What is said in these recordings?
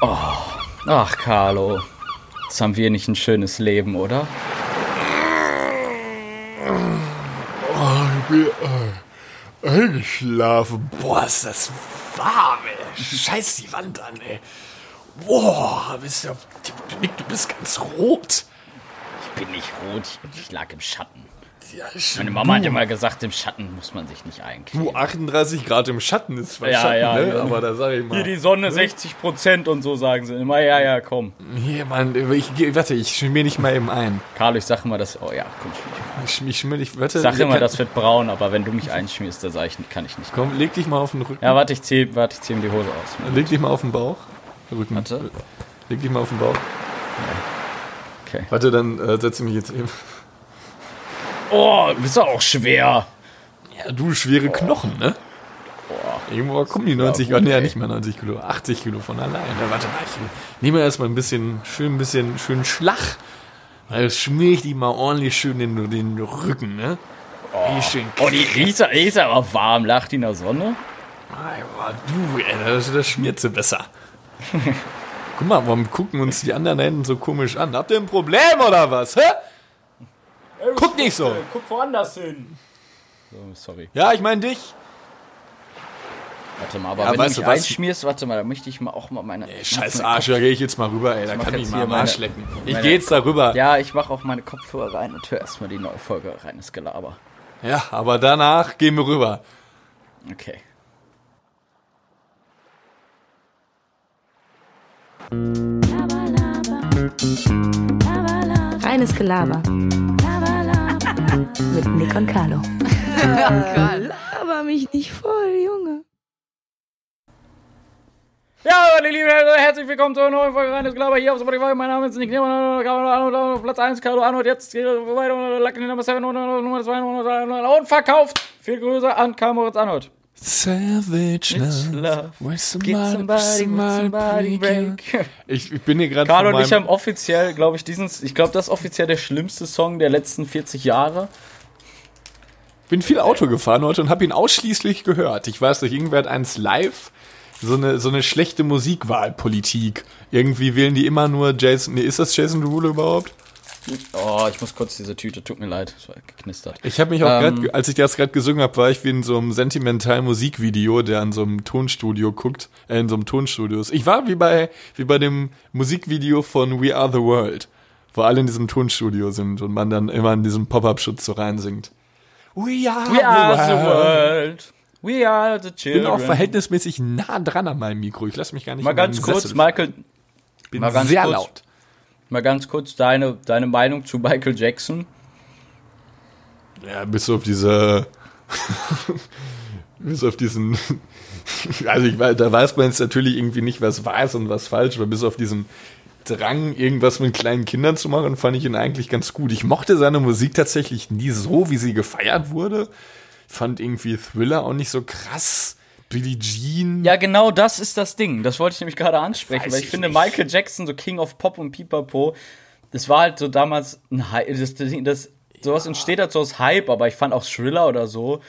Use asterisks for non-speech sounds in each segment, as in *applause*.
Oh, ach, Carlo. Jetzt haben wir nicht ein schönes Leben, oder? Oh, ich bin äh, eingeschlafen. Boah, ist das warm, ey. Scheiß die Wand an, ey. Boah, bist du, du bist ganz rot. Ich bin nicht rot, ich lag im Schatten. Ja, Meine Mama hat immer gesagt, im Schatten muss man sich nicht eincremen. Du, 38 Grad im Schatten ist zwar Ja, Schatten, ja, ne? ja. aber da sag ich mal. Hier die Sonne 60 Prozent und so sagen sie immer. Ja, ja, komm. Hier, Mann, ich, warte, ich schmier nicht mal eben ein. Carlo, ich sag immer das. Oh ja, komm, ich Ich, ich schmier nicht, warte. Ich sag immer, das wird braun, aber wenn du mich einschmierst, da sag ich, kann ich nicht. Komm, leg dich mal auf den Rücken. Ja, warte, ich zieh, warte, ich zieh ihm die Hose aus. Leg dich mal auf den Bauch. Rücken. Warte. Leg dich mal auf den Bauch. Okay. Warte, dann äh, setze mich jetzt eben. Oh, bist du auch schwer. Ja, du, schwere Knochen, ne? Irgendwo kommen die 90 Kilo, gut, nee, ja, nicht mehr 90 Kilo, 80 Kilo von alleine. Warte mal, ich nehme erstmal ein bisschen, schön ein bisschen, schön Schlag. Weil schmier ich die mal ordentlich schön in den Rücken, ne? Oh, schön Oh, die, die, ist, die ist aber warm. Lacht die in der Sonne? Alter, du, ey, das, das schmiert sie besser. *laughs* Guck mal, warum gucken uns die anderen Händen so komisch an? Habt ihr ein Problem oder was, hä? Guck nicht so. Guck woanders hin. So, sorry. Ja, ich meine dich. Warte mal, aber Ja, wenn du weißt mich du was? einschmierst, warte mal, da möchte ich mal auch mal meine. Ey, scheiß Arsch, da gehe ich jetzt mal rüber, ey. Da kann ich mal am Arsch lecken. Ich meine- gehe jetzt da rüber. Ja, ich mach auch meine Kopfhörer rein und höre erstmal die neue Folge reines Gelaber. Ja, aber danach gehen wir rüber. Okay. Reines Gelaber. Mit Nick und Carlo. Aber mich nicht voll, Junge. Ja, meine Lieben, herzlich willkommen zu einer neuen Folge reines Gelaber hier auf Spotify. Mein Name ist Nick Niemann, Arnold, Platz 1, Carlo Arnold, jetzt geht es weiter, Lucky Nummer 7 und Nummer 2 und verkauft. Viel Grüße an Karl Moritz Arnold. Savage Love. Where's Get somebody, somebody break. Ich, ich bin hier gerade von und ich haben offiziell, glaube ich, diesen, ich glaube, das ist offiziell der schlimmste Song der letzten 40 Jahre. bin viel Auto gefahren heute und habe ihn ausschließlich gehört. Ich weiß nicht, irgendwer hat eins live. So eine, so eine schlechte Musikwahlpolitik. Irgendwie wählen die immer nur Jason. Nee, ist das Jason Derulo überhaupt? Oh, ich muss kurz diese Tüte, tut mir leid, das war geknistert. Ich habe mich auch Ähm. gerade, als ich das gerade gesungen habe, war ich wie in so einem sentimentalen Musikvideo, der an so einem Tonstudio guckt, äh, in so einem Tonstudio ist. Ich war wie bei, wie bei dem Musikvideo von We Are the World, wo alle in diesem Tonstudio sind und man dann immer in diesem Pop-Up-Schutz so reinsingt. We are, We are the world. We are the Ich children. bin auch verhältnismäßig nah dran an meinem Mikro. Ich lasse mich gar nicht Mal ganz kurz, Sessel- Michael, bin sehr kurz. laut. Mal ganz kurz deine, deine Meinung zu Michael Jackson. Ja, bis auf diese. *laughs* bis auf diesen. *laughs* also, ich da weiß man jetzt natürlich irgendwie nicht, was wahr ist und was falsch, aber bis auf diesen Drang, irgendwas mit kleinen Kindern zu machen, fand ich ihn eigentlich ganz gut. Ich mochte seine Musik tatsächlich nie so, wie sie gefeiert wurde. Fand irgendwie Thriller auch nicht so krass. Billie Jean. Ja, genau das ist das Ding. Das wollte ich nämlich gerade ansprechen, Weiß weil ich, ich finde, nicht. Michael Jackson, so King of Pop und Pipapo, das war halt so damals ein Hype. Das, das, das, sowas entsteht halt so aus Hype, aber ich fand auch Thriller oder so.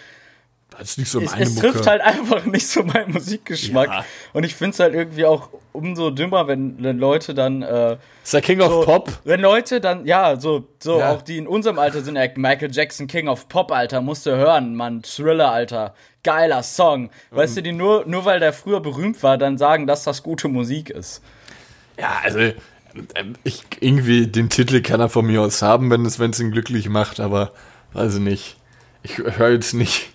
Das ist nicht so Es, meine es Mucke. trifft halt einfach nicht so meinen Musikgeschmack. Ja. Und ich finde es halt irgendwie auch umso dümmer, wenn, wenn Leute dann. Äh, ist der King of so, Pop. Wenn Leute dann, ja, so, so Ja. auch die in unserem Alter sind, Michael Jackson, King of Pop, Alter, musst du hören, Mann, Thriller, Alter, geiler Song. Weißt du, die nur, nur weil der früher berühmt war, dann sagen, dass das gute Musik ist. Ja, also ich irgendwie den Titel kann er von mir aus haben, wenn es wenn es ihn glücklich macht, aber weiß ich nicht. Ich höre jetzt nicht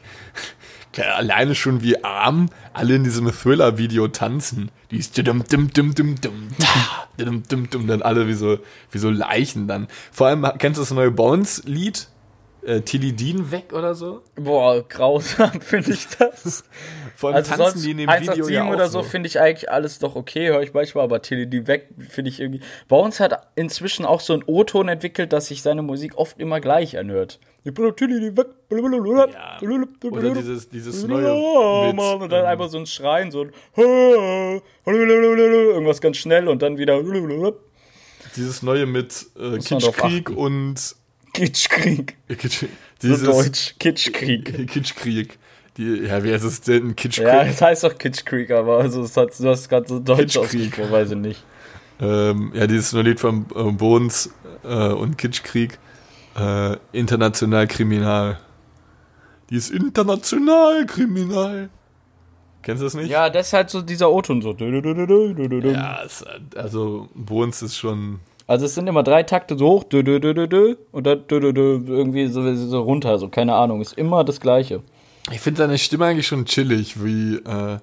*laughs* alleine schon wie arm alle in diesem Thriller-Video tanzen. Die ist dum dum dum dum dum dum dum dum dann alle wie so wie so Leichen dann. Vor allem kennst du das neue Bones-Lied? Äh, Tilly Dean weg oder so? Boah, grausam *laughs* finde ich das. Vor allem Also tanzen sonst die in dem 187 Video ja auch oder so, finde ich eigentlich alles doch okay, höre ich manchmal, aber Tilly die weg finde ich irgendwie. Bei uns hat inzwischen auch so ein O-Ton entwickelt, dass sich seine Musik oft immer gleich anhört. Ich bin Tilly die weg. Ja. Oder dieses, dieses neue mit, Mann, und dann ähm, einfach so ein Schreien, so ein irgendwas ganz schnell und dann wieder dieses neue mit äh, Kitschkrieg und Kitschkrieg. Kitsch, So dieses Deutsch, Kitschkrieg. *laughs* Kitschkrieg. Die, ja, wie heißt es denn? Kitsch Ja, es heißt doch Kitsch Creek, aber also, es hat, du hast gerade so deutsch ausgesprochen, weiß ich nicht. Ähm, ja, dieses Lied von äh, Bones äh, und Kitschkrieg. Äh, international kriminal. Die ist international kriminal. Kennst du das nicht? Ja, das ist halt so dieser O-Ton so. Ja, es, also Bones ist schon. Also es sind immer drei Takte so hoch, du, du, du, du, du, und dann du, du, du, irgendwie so, so runter, so keine Ahnung, ist immer das gleiche. Ich finde seine Stimme eigentlich schon chillig, wie äh,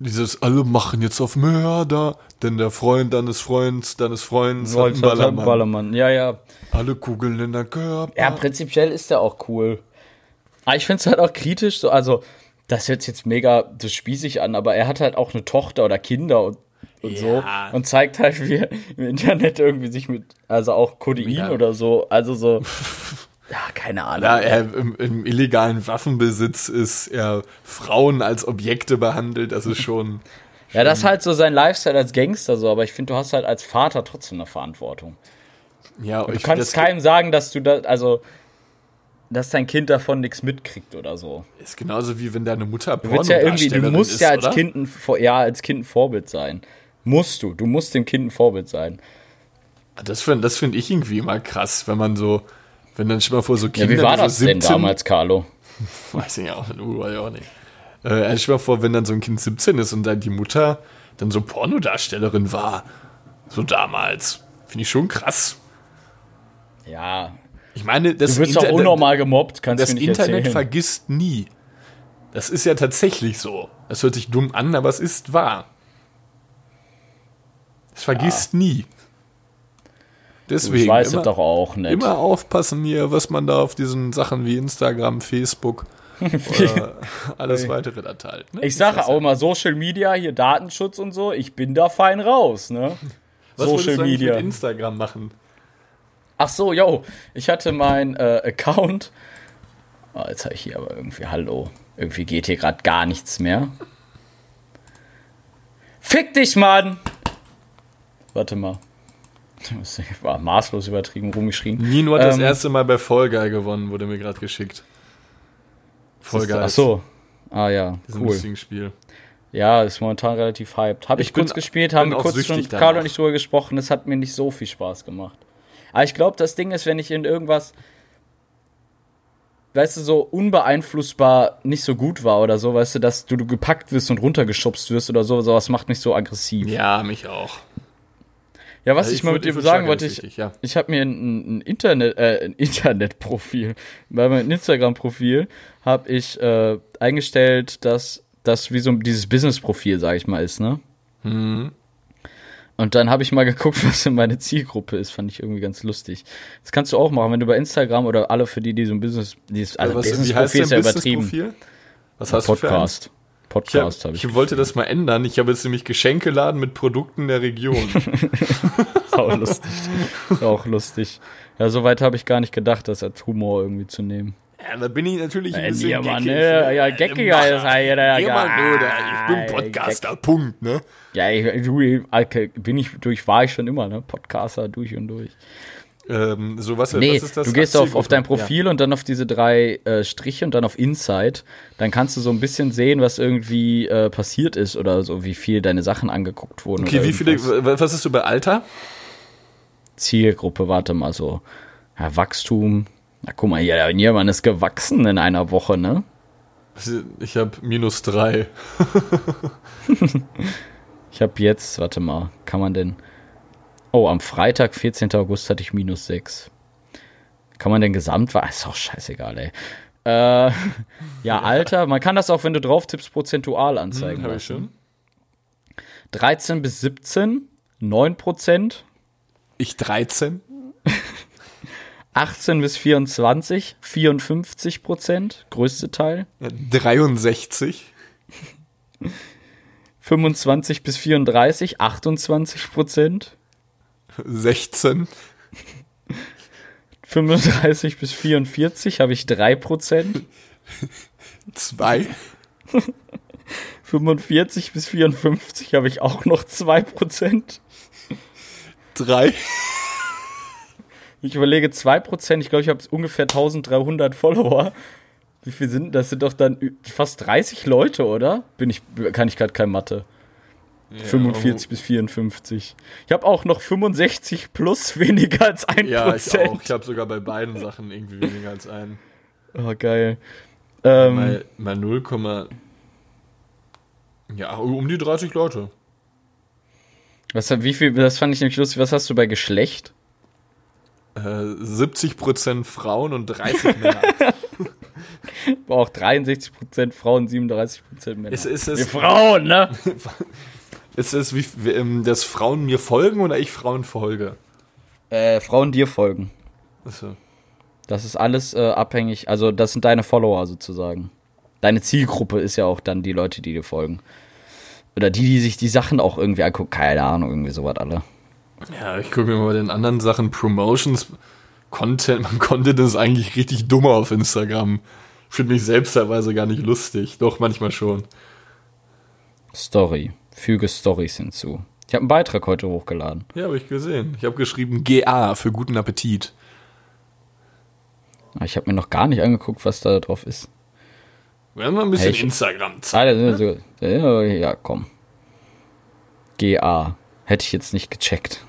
dieses alle machen jetzt auf Mörder, denn der Freund deines Freunds, deines Freunds hat einen Ballermann. Ballermann. Ja, ja. Alle Kugeln in der Körper. Ja, prinzipiell ist der auch cool. Aber ich finde es halt auch kritisch, so, also, das hört sich jetzt mega so spießig an, aber er hat halt auch eine Tochter oder Kinder und, und so Ja. und zeigt halt, wie er im Internet irgendwie sich mit, also auch Codein Ja. oder so, also so, *laughs* ja, keine Ahnung. Da er im, im illegalen Waffenbesitz ist, er Frauen als Objekte behandelt, das ist schon. *laughs* Ja, das ist halt so sein Lifestyle als Gangster so, aber ich finde, du hast halt als Vater trotzdem eine Verantwortung. Ja, Du ich kannst das keinem sagen, dass du da, also, dass dein Kind davon nichts mitkriegt oder so. ist genauso wie wenn deine Mutter Du willst ja irgendwie, du musst ist, ja als oder? Kind ein, Vor- ja, als Kind ein Vorbild sein. Musst du. Du musst dem Kind ein Vorbild sein. Das finde das find ich irgendwie immer krass, wenn man so, wenn dann schon mal vor so Ja, Kindern wie war das so denn damals, Carlo? *laughs* Weiß ich auch, uh, weiß ich auch nicht. Äh, stell dir mal vor, wenn dann so ein Kind 17 ist und dann die Mutter dann so Pornodarstellerin war. So damals. Finde ich schon krass. Ja, Ich meine, das du wirst doch Inter- unnormal gemobbt, kannst du nicht Internet erzählen. vergisst nie. Das ist ja tatsächlich so. Das hört sich dumm an, aber es ist wahr. Es vergisst nie. Du, Deswegen ich weiß immer, es doch auch nicht. immer aufpassen hier, was man da auf diesen Sachen wie Instagram, Facebook *laughs* oder alles weitere da teilt. Ne? ich sage auch immer Social Media, hier Datenschutz und so, ich bin da fein raus, ne? was Social du Media. mit Instagram machen? Ach so, yo, ich hatte mein äh, Account. Oh, jetzt habe ich hier aber irgendwie, hallo. Irgendwie geht hier gerade gar nichts mehr. Fick dich, Mann! Warte mal. Das *laughs* war maßlos übertrieben rumgeschrien. Nino hat das Ähm, erste Mal bei Fall Guy gewonnen, wurde mir gerade geschickt. Fall Guy. Ach so. Ah ja, cool. lustigen Spiel. Ja, ist momentan relativ hyped. Habe ich, Ich bin- kurz gespielt, haben kurz schon. Carlo und ich drüber gesprochen. Das hat mir nicht so viel Spaß gemacht. Aber ich glaube, das Ding ist, wenn ich in irgendwas, weißt du, so unbeeinflussbar nicht so gut war oder so, weißt du, dass du, du gepackt wirst und runtergeschubst wirst oder so, sowas macht mich so aggressiv. Ja, mich auch. Was Also ich, ich mal mit dir sagen wollte, ich, ja. ich habe mir ein, ein Internet, äh, ein *laughs* Internetprofil, bei meinem Instagram-Profil habe ich äh, eingestellt, dass das wie so dieses Business-Profil, sag ich mal, ist, ne? Mhm. Und dann habe ich mal geguckt, *laughs* was denn meine Zielgruppe ist, fand ich irgendwie ganz lustig. Das kannst du auch machen, wenn du bei Instagram oder alle für die, die so ein Business, dieses, also was, wie heißt Business-Profil ist ja übertrieben. Was hast du für Podcast. Podcast Ich, hab, ich. ich wollte das mal ändern. Ich habe jetzt nämlich Geschenkeladen mit Produkten der Region. *laughs* Auch lustig. Auch lustig. Ja, soweit habe ich gar nicht gedacht, das als Humor irgendwie zu nehmen. ja, da bin ich natürlich ein bisschen ja, Mann, geckig, ne? Ja, geckiger ist er, ja, ja, oder? Ich bin Podcaster, Punkt, ne? Ja, ich, du, bin ich durch, war ich schon immer, ne? Podcaster durch und durch. Ähm, so was, Nee, was ist das? du gehst auf, auf dein. Profil und dann auf diese drei äh, Striche und dann auf Insight. Dann kannst du so ein bisschen sehen, was irgendwie äh, passiert ist oder so, wie viel deine Sachen angeguckt wurden. Ja. Okay, oder wie viele, was hast du bei Alter? Zielgruppe, warte mal so. Ja, Wachstum. Na, guck mal hier, der Niermann ist gewachsen in einer Woche, ne? Ich habe minus drei. *laughs* Ich habe jetzt, warte mal, kann man denn. Oh, am Freitag, 14. August, hatte ich minus 6. Kann man denn gesamt war? Ist auch scheißegal, ey. Äh, *laughs* ja, Alter, man kann das auch, wenn du drauf tippst, prozentual anzeigen. Hm, ich lassen. schon. 13 bis 17, 9 Prozent. Ich 13. 18 bis 24, 54 Prozent, größte Teil. Ja, 63. 25 bis 34, 28 Prozent. 16. 35 bis 44 habe ich 3 Prozent. 2. 45 bis 54 habe ich auch noch 2 Prozent. 3. Ich überlege 2 Prozent. Ich glaube, ich habe ungefähr 1300 Follower. Wie viel sind das? sind doch dann fast 30 Leute, oder? Bin ich, kann ich gerade kein Mathe. 45 bis 54. Ich habe auch noch 65 plus *laughs* weniger als 1%. Ja, ich auch. Ich habe sogar bei beiden Sachen irgendwie weniger als einen. Oh, geil. Ähm, Mal, mal 0, ja, um die 30 Leute. was, wie viel, das fand ich nämlich lustig. Was hast du bei Geschlecht? Äh, 70% Frauen und 30 Männer. *laughs* Auch 63% Frauen, 37% Männer. Ist, ist, Wir es, Frauen, ne? *laughs* ist es, wie, wie, ähm, dass Frauen mir folgen oder ich Frauen folge? Äh, Frauen dir folgen. Achso. Das ist alles äh, abhängig, also das sind deine Follower sozusagen. Deine Zielgruppe ist ja auch dann die Leute, die dir folgen. Oder die, die sich die Sachen auch irgendwie angucken. Keine Ahnung, irgendwie sowas alle. Ja, ich gucke mir mal bei den anderen Sachen Promotions, Content, man Content ist eigentlich richtig dumm auf Instagram. Ich finde mich selbst teilweise gar nicht lustig. Doch, manchmal schon. Story. Füge Stories hinzu. Ich habe einen Beitrag heute hochgeladen. Ja, habe ich gesehen. Ich habe geschrieben GA für guten Appetit. Aber Ich habe mir noch gar nicht angeguckt, was da drauf ist. Wir haben mal ein bisschen Hey, ich- Instagram. Ah, da sind so, ja, komm. GA. Hätte ich jetzt nicht gecheckt.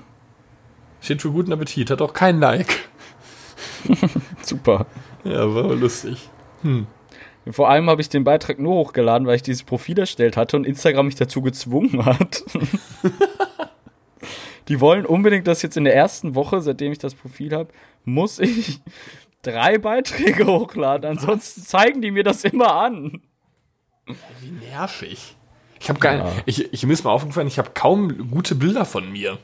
Steht für guten Appetit. Hat auch kein Like. *laughs* Super. Ja, war lustig. Vor allem habe ich den Beitrag nur hochgeladen, weil ich dieses Profil erstellt hatte und Instagram mich dazu gezwungen hat. *laughs* Die wollen unbedingt, dass jetzt in der ersten Woche, seitdem ich das Profil habe, muss ich *laughs* drei Beiträge hochladen. Ansonsten zeigen die mir das immer an. Wie nervig. Ich habe gar Ja. ich, ich mir ist mal aufgefallen, ich habe kaum gute Bilder von mir.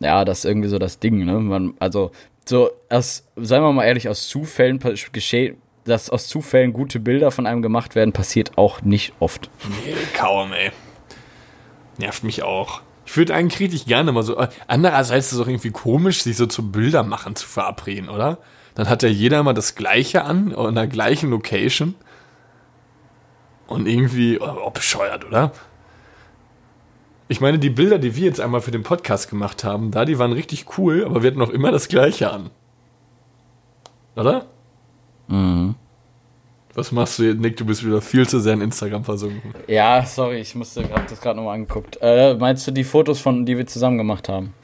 Ja, das ist irgendwie so das Ding, ne? Man, also, so, aus, seien wir mal ehrlich, aus Zufällen geschehen, dass aus Zufällen gute Bilder von einem gemacht werden, passiert auch nicht oft. Nee, kaum, ey. Nervt mich auch. Ich würde eigentlich richtig gerne mal so. äh, Andererseits ist es auch irgendwie komisch, sich so zum Bildermachen zu verabreden, oder? Dann hat ja jeder mal das Gleiche an, in der gleichen Location. Und irgendwie, oh, oh, bescheuert, oder? Ich meine, die Bilder, die wir jetzt einmal für den Podcast gemacht haben, da, die waren richtig cool, aber wir hatten auch immer das Gleiche an. Oder? Mhm. Was machst du jetzt, Nick? Du bist wieder viel zu sehr in Instagram versunken. Ja, sorry, ich musste grad, das gerade nochmal angeguckt. Äh, meinst du die Fotos, von die wir zusammen gemacht haben?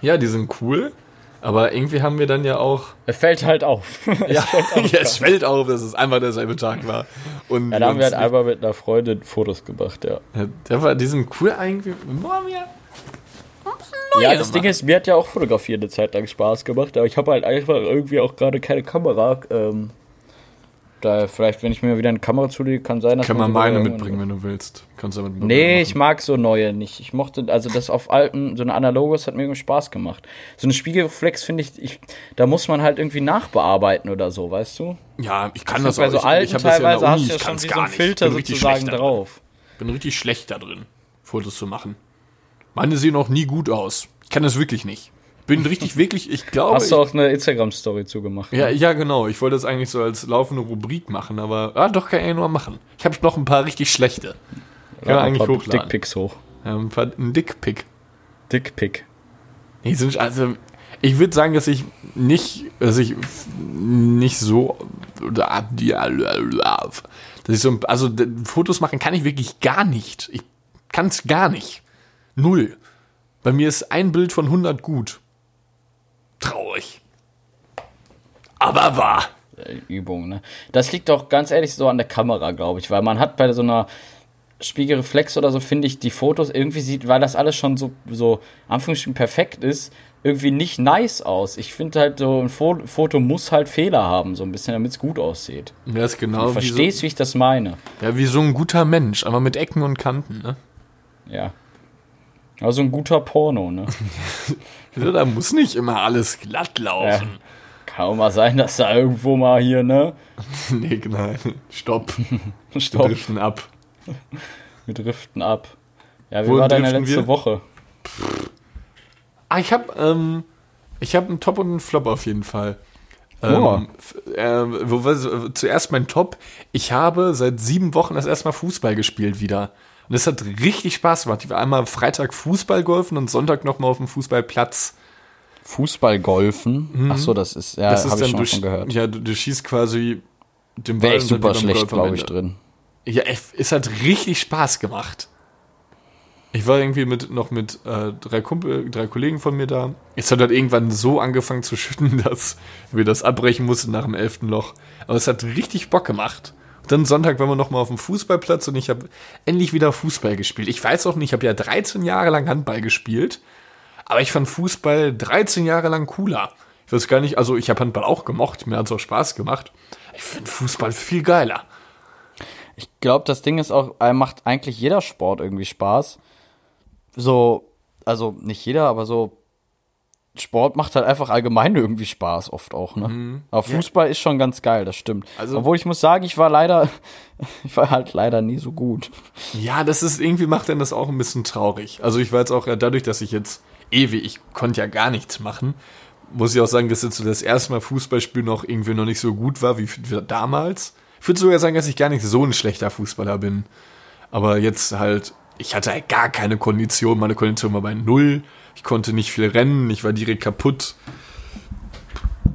Ja, die sind cool, aber irgendwie haben wir dann ja auch. Es fällt halt auf. *laughs* Ja, ja, *laughs* es fällt auf, dass es einfach derselbe Tag war. Und Ja, da haben wir halt einmal mit einer Freundin Fotos gemacht, ja. ja, war, die sind cool eigentlich. Wollen wir? Ja, das Ding ist, mir hat ja auch Fotografieren eine Zeit lang Spaß gemacht, aber ich habe halt einfach irgendwie auch gerade keine Kamera. Ähm, da vielleicht, wenn ich mir wieder eine Kamera zulege, kann sein, dass Kann man meine mitbringen, wenn du willst. Kannst du damit Nee, ich mag so neue nicht. Ich mochte, also das auf alten, so eine analoges hat mir irgendwie Spaß gemacht. So eine Spiegelreflex finde ich, ich, da muss man halt irgendwie nachbearbeiten oder so, weißt du? Ja, ich kann das Bei auch. so ich, alten ich das ja teilweise der hast du ja ich schon wie so einen. Filter sozusagen drauf. Drin. Bin richtig schlecht da drin, Fotos zu machen. Meine sehen auch nie gut aus. Ich kann das wirklich nicht. Bin richtig, wirklich, ich glaube. Hast du auch eine Instagram-Story zugemacht? Ja, ja, genau. Ich wollte das eigentlich so als laufende Rubrik machen, aber ah, doch kann ich ja nur machen. Ich habe noch ein paar richtig schlechte. Kann ein eigentlich hochladen. Dickpics hoch. Ja, ein paar ein Dickpick. Dickpic. Die sind also ich würde sagen, dass ich nicht, dass ich nicht so dass ich so also Fotos machen kann ich wirklich gar nicht. Ich kann es gar nicht. Null. Bei mir ist ein Bild von 100 gut. Traurig. Aber wahr. Äh, Übung, ne? Das liegt doch ganz ehrlich so an der Kamera, glaube ich, weil man hat bei so einer Spiegelreflex oder so, finde ich, die Fotos irgendwie sieht, weil das alles schon so, so Anführungsstrichen perfekt ist, irgendwie nicht nice aus. Ich finde halt so, ein Fo Foto muss halt Fehler haben, so ein bisschen, damit es gut aussieht. Ja, ist genau Du wie verstehst, wie ich das meine. so, ja, wie so ein guter Mensch, aber mit Ecken und Kanten, ne? Ja. Also ein guter Porno, ne? *laughs* Da muss nicht immer alles glatt laufen. Kann auch mal sein, dass da irgendwo mal hier, ne? *laughs* nee, nein. Stopp. Wir *laughs* Stopp, driften ab. wir driften ab. Ja, wie Wohin war deine letzte wir? Woche? Ah, ich habe ähm, ich habe einen Top und einen Flop auf jeden Fall. Oh. Ähm, äh, wo, was, äh, zuerst mein Top. Ich habe seit sieben Wochen das erste Mal Fußball gespielt wieder. Und es hat richtig Spaß gemacht. Ich war einmal Freitag Fußball golfen und Sonntag nochmal auf dem Fußballplatz. Fußballgolfen. Ach so, das ist, ja, Mhm. Das ist habe ich schon du, gehört. Ja, du, du schießt quasi dem Wäre war ich super schlecht, glaube ich, drin. Ja, es es hat richtig Spaß gemacht. Ich war irgendwie mit, noch mit äh, drei, Kumpel, drei Kollegen von mir da. Es hat halt irgendwann so angefangen zu schütten, *laughs* dass wir das abbrechen mussten nach dem elften Loch. Aber es hat richtig Bock gemacht. Dann Sonntag waren wir nochmal auf dem Fußballplatz und ich habe endlich wieder Fußball gespielt. Ich weiß auch nicht, ich habe ja 13 Jahre lang Handball gespielt. Aber ich fand Fußball 13 Jahre lang cooler. Ich weiß gar nicht, also ich habe Handball auch gemocht, mir hat es auch Spaß gemacht. Ich finde Fußball viel geiler. Ich glaube, das Ding ist auch, äh, macht eigentlich jeder Sport irgendwie Spaß. So, also nicht jeder, aber so Sport macht halt einfach allgemein irgendwie Spaß oft auch, ne? Aber Fußball ist schon ganz geil, das stimmt. Mhm. Also- Obwohl ich muss sagen, ich war leider, *laughs* ich war halt leider nie so gut. Ja, das ist irgendwie macht dann das auch ein bisschen traurig. Also ich war jetzt auch ja, dadurch, dass ich jetzt ewig, ich konnte ja gar nichts machen, muss ich auch sagen, dass jetzt so das erste Mal Fußballspiel noch irgendwie noch nicht so gut war wie, wie damals. Ich würde sogar sagen, dass ich gar nicht so ein schlechter Fußballer bin. Aber jetzt halt, ich hatte halt gar keine Kondition. Meine Kondition war bei null. Ich konnte nicht viel rennen. Ich war direkt kaputt.